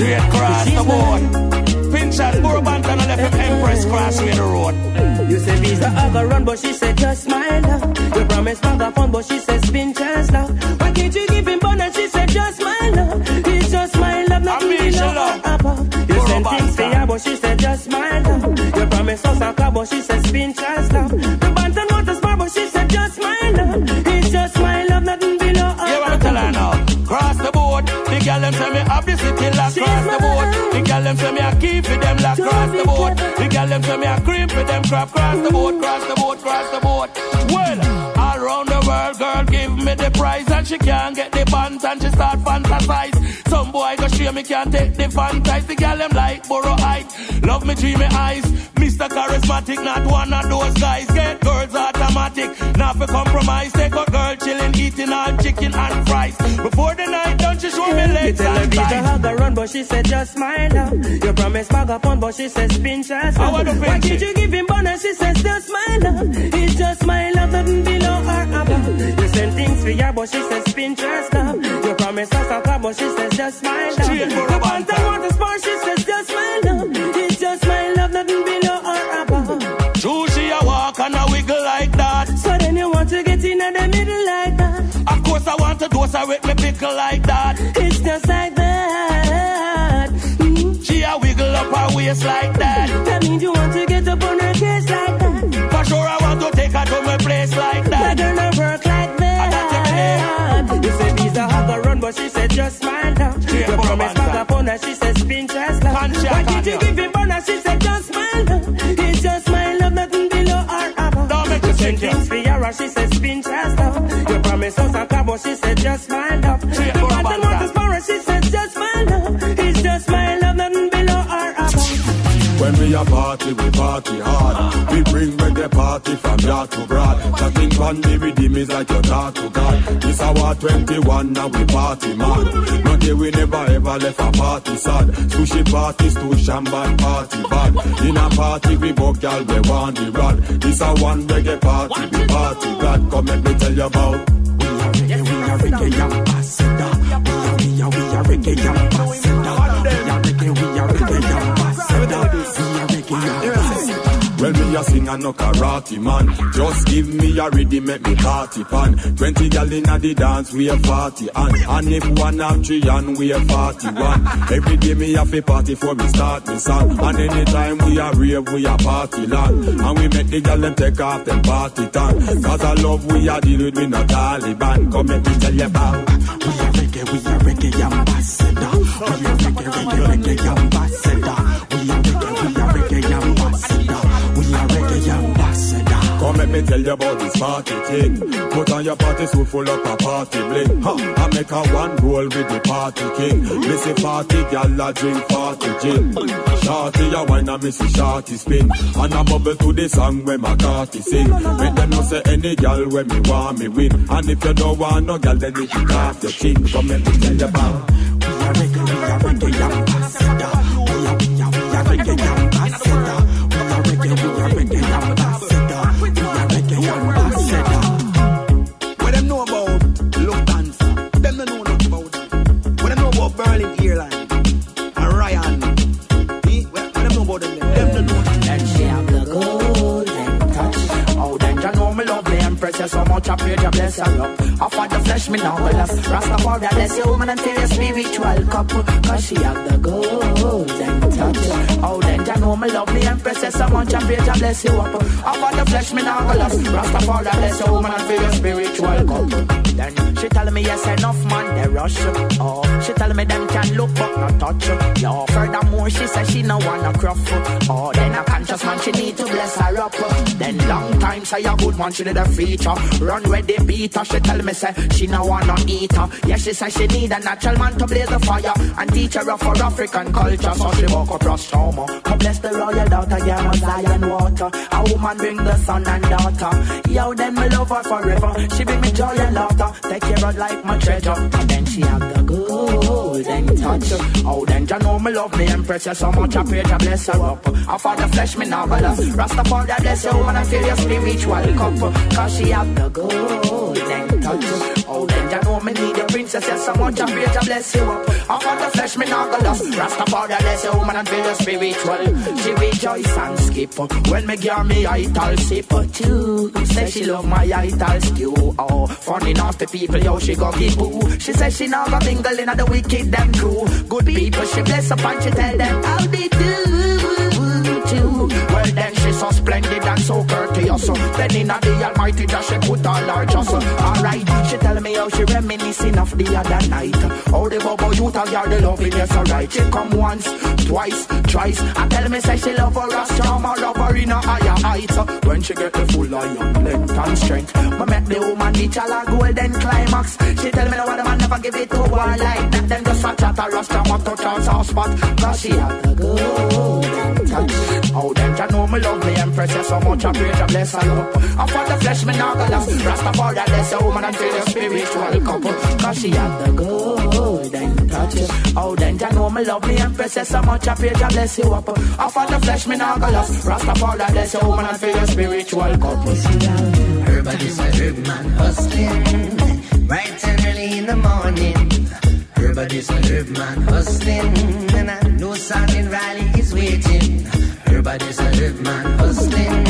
Straight across the board. Pinch and and left him Empress the road. You say visa run, but she said just love. You promised vagabond, but she said spin chance love. The city lock. Cross the board. The girl them say me a keep for them lock. Cross the board. The girl them say me a cream for them crap. Cross the board. Cross the board. Cross the board. Well, all around the world, girl give me the prize and she can't get the buns and she start fantasize. Some boy go show me can't take the fantasize. The girl them like borough height. Love me dreamy eyes. Mr. Charismatic, not one of those guys. Get girls automatic, not for compromise. Take a girl you show me You legs tell her beat thighs. hug her run, but she said just my love. You promised bag upon, but she spin chance. I wanna Why pinch you give him bonus? She says just my love. It's just my love, nothing below or above. You send things for her, but she says spin chance love. You promised us a car, but she says just my love. Straight for a The pants and water sport, she says just my love. It's just my love, nothing below or above. True, she a walk and a wiggle like that. So then you want to get in at the middle like that. Of course, I want to dose her with me pickle like that. Waist like that. That means you want to get up on her case like that. For sure, I want to take her to my place like That girl not work like that. You said these are have a run, but she said just smile down. You for a promised man, back her, she said spin just. Punch her, Why did you give him bonus? She said just smile down. It's just my love, nothing below or above. Don't make you think things for her, she said spin just love. You promised us a but she said just smile down. We a party, we party hard. We bring reggae party from yard to broad. Chatting on the rhythm is like your talk to God. This our 21 now we party mad. No day we never ever left a party sad. Sushi parties to shambad party bad. In a party we both y'all we want the rod. This a one reggae party, we party glad. Come let me tell you about. We are reggae, we are reggae ambassador. We are, we are, we are reggae ambassador. We are reggae, we are reggae ambassador. Well, me a sing and no karate man. Just give me a rhythm, make me party pan. Twenty gal inna the dance, we a party and and if one have three and we a party one. Every day me have a party for me start me song. And anytime we a rave, we a party land. And we make the gal them take off them party tan. Cause I love we a deal with me no Taliban. Come let me tell you about. We a reggae, we a reggae ambassador. We a reggae, reggae, reggae ambassador. We a reggae me tell you about this party thing. Put on your party suit full up a party bling. Huh. I make a one roll with the party king. Missy party gal a drink party gin. Shorty a wine and missy shorty spin. And a bubble to the song when my carty sing. Make them know say any gal when me want me win. And if you don't want no gal then you kick off your chin. Come me tell you about. We are so pray to up. Off of the flesh, me now last. Rastafari bless your woman and feel your spiritual cup. Cause she have the golden touch. Oh, then you know me love me so much I pray to bless you up. Of the flesh, me now last. Rastafari bless your woman and feel your spiritual cup. Then she tell me yes enough man they rush. Oh, she tell me them can look but not touch. Yo, furthermore she say she no wanna cruff. Oh, then a conscious man she need to bless her up. Then long time say a good man she need a feature. Run where they beat She tell me say she no wanna eat her. Yeah, she say she need a natural man to blaze the fire and teach her of her African culture. So she walk across Roma. Come bless the royal daughter, yeah, my Zion water. A woman bring the son and daughter. Yo, then me love her forever. She bring me joy and laughter. Take care of like my treasure. And then she have the golden touch. Oh, then you know me love me empress. You so much I pray to bless her up. Off of the flesh, me now bother. Uh, Rastafari bless you, woman, I feel your spiritual cup. Cause she have the golden touch. Oh, then you know me need a princess. Yes, so much I pray to bless you up. Off of the flesh, me not go lost. Rastafari, that's a woman and feel the spiritual. She rejoice and skip. When me give me ital sip too. Say she love my ital stew. Oh, funny nasty people, yo, she go keep boo. She say she not go mingle in the wicked them crew. Good people, she bless up and she tell them how they do Well then she so splendid and so courteous. Then in the Almighty just she put all her trust. Alright, she tell me how she reminiscing of the other night. How the bubble youth of your the loving yes alright. She come once, twice, thrice. I tell me say she love her as charm or love her in a higher height. When she get the full iron length and strength. But make the woman reach a golden climax. She tell me no other man never give it to her like that. Then just a chat a rasta must touch her soft spot. Cause she had the touch. Oh, them can know me love me empress, yeah, so much I praise and bless her up. I for the flesh, me not gonna last. Rastafari, bless a woman and feel the spiritual couple. Cause she had the golden touch. Oh, them can know me love me empress, yeah, so much I praise and bless you up. I for the flesh, me not gonna last. Rastafari, bless a woman and feel the spiritual couple. Her body's a herb man hustling, bright and early in the morning. Her body's a herb man hustling, and I know Sergeant Riley is waiting. Her body's a herb man hustling,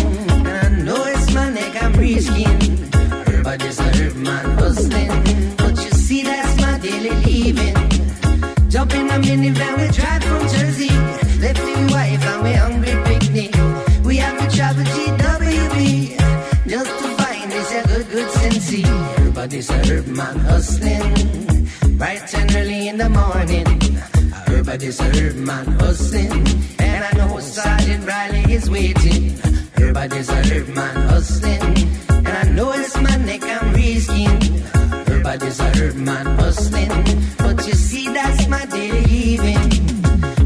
and I know it's my neck I'm risking. Her body's a herb man hustling, but you see that's my daily living. Jump in a minivan, we drive from Jersey, left with wife and we hungry picnic. We have to travel GWB just to find this a good good sensei. Her body's a herb man hustling, bright and early in the morning. Her body's a herb man hustling, and I know Sergeant Riley is waiting. Her body's a herb man hustling, and I know it's my neck I'm risking. Her body's a herb man hustling, but you see that's my daily living.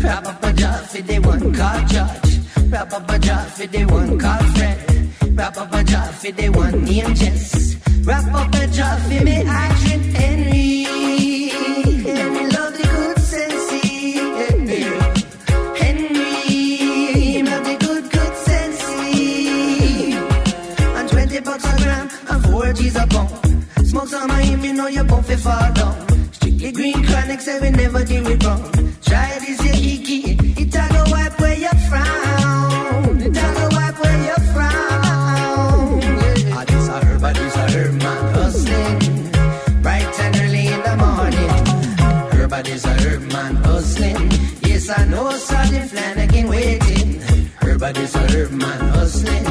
Wrap up a job for the one called George. Wrap up a job for the one called Fred. Wrap up a job for the one named Jess. Wrap up a job for me Adrian. Henry Of him, you know you're bound to fall down. Strictly green chronic, say we never do it wrong. Try this, your kiki. It a go wipe where you frown. It a go wipe where you frown. Ah, this a herb, ah, this a herb, man, hustling. Bright and early in the morning. Herb, ah, this a herb, man, hustling. Yes, I know Sergeant Flanagan waiting. Herb, ah, this a herb, man, hustling.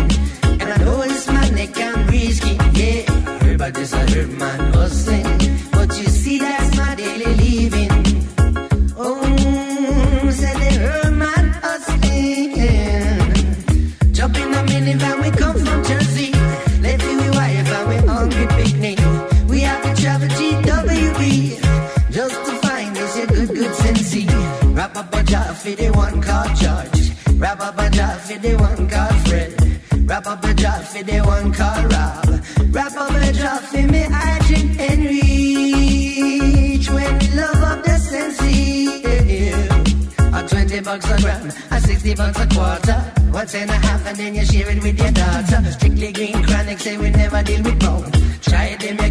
And I know it's my neck I'm risky, ah, this a herb, man, hustling. But you see, that's my daily living. Oh, said the herb, man, hustling. Jump in a minivan, we come from Jersey. You with wife and we hungry picnic. We have travel GWB just to find this a good, good sensei. Wrap up a job for the one called George. Wrap up a job for the one called Fred. Wrap up a job for the one called Rob. Bucks a gram, a 60 bucks a quarter. What's in a half and then you share it with your daughter. Strictly green chronic, say we never deal with brown. Try them,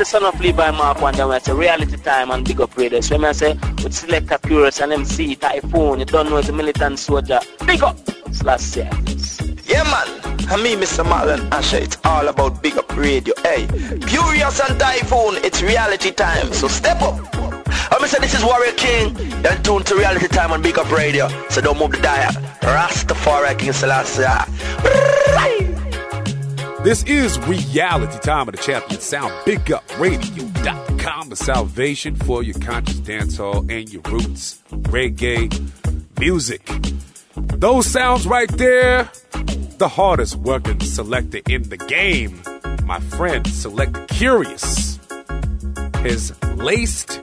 it's a son of Levi Mark one day. It's a reality time and big up raiders. When I say with Selector Kurious and MC Taiyefoon, you don't know it's a militant soldier. Big up! Slash. Yeah, man. And me, Mr. Marlon Asher, it's all about big up radio. Hey, Furious and Taiyefoon, it's reality time, so step up. I'm say this is Warrior King. You're to reality time on Big Up Radio, so don't move the dial. Rastafari King Selassie. This is reality time of the champion sound. BigUpRadio.com, the salvation for your conscious dancehall and your roots reggae music. Those sounds right there, the hardest working selector in the game, my friend Selector Kurious, has laced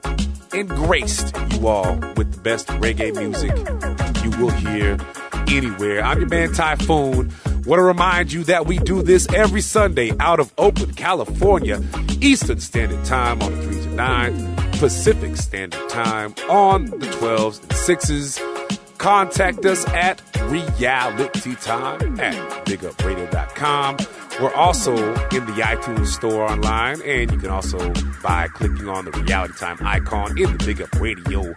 and graced you all with the best reggae music you will hear anywhere. I'm your man Taiyefoon. Want to remind you that we do this every Sunday out of Oakland, California, Eastern Standard Time on the 3 to 9, Pacific Standard Time on the 12s and 6s. Contact us at reality time at bigupradio.com. We're also in the iTunes store online, and you can also by clicking on the reality time icon in the Big Up Radio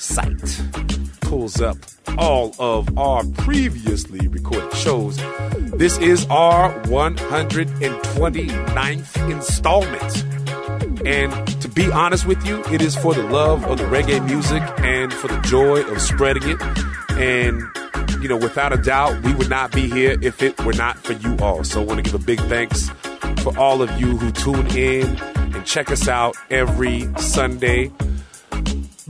site. Pulls up all of our previously recorded shows. This is our 129th installment. And to be honest with you, it is for the love of the reggae music and for the joy of spreading it. And, you know, without a doubt, we would not be here if it were not for you all. So I want to give a big thanks for all of you who tune in and check us out every Sunday.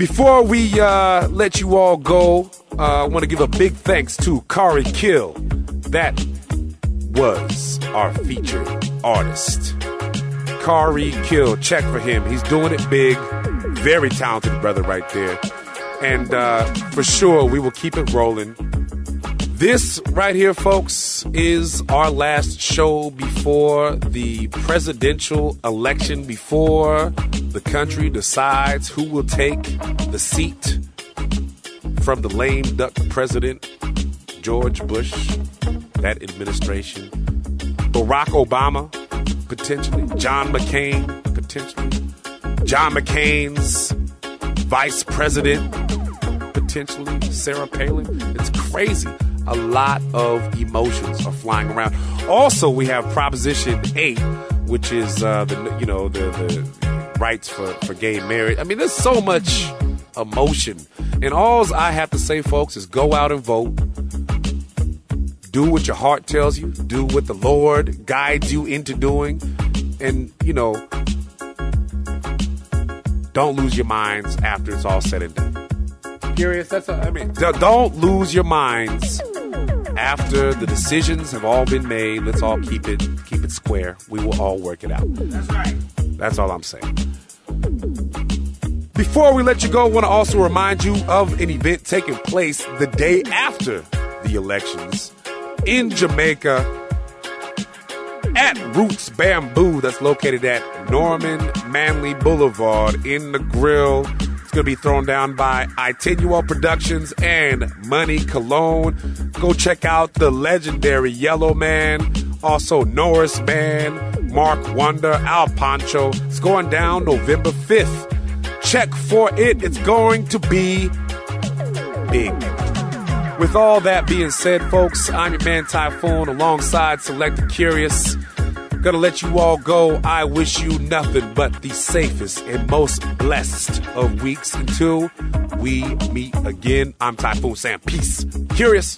Before we uh, let you all go, uh, I want to give a big thanks to Khari Kill. That was our featured artist. Khari Kill, check for him. He's doing it big. Very talented brother right there. And uh, for sure, we will keep it rolling. This right here, folks, is our last show before the presidential election, before the country decides who will take the seat from the lame duck president, George Bush, that administration, Barack Obama, potentially, John McCain, potentially, John McCain's vice president, potentially, Sarah Palin. It's crazy. A lot of emotions are flying around. Also, we have Proposition 8, which is uh, the you know the, the rights for, for gay marriage. I mean, there's so much emotion. And all I have to say, folks, is go out and vote. Do what your heart tells you. Do what the Lord guides you into doing. And, you know, don't lose your minds after it's all said and done. Kurious? That's, a, I mean, don't lose your minds after the decisions have all been made. Let's all keep it, keep it square. We will all work it out. That's right. That's all I'm saying. Before we let you go, I want to also remind you of an event taking place the day after the elections in Jamaica at Roots Bamboo, that's located at Norman Manley Boulevard in Negril. It's going to be thrown down by Itinuo Productions and Money Cologne. Go check out the legendary Yellowman, also Norris Man, Mark Wonder, Al Pancho. It's going down November 5th. Check for it. It's going to be big. With all that being said, folks, I'm your man Taiyefoon alongside Selector Kurious. Gonna let you all go. I wish you nothing but the safest and most blessed of weeks until we meet again. I'm Taiyefoon Sam. peace. Kurious.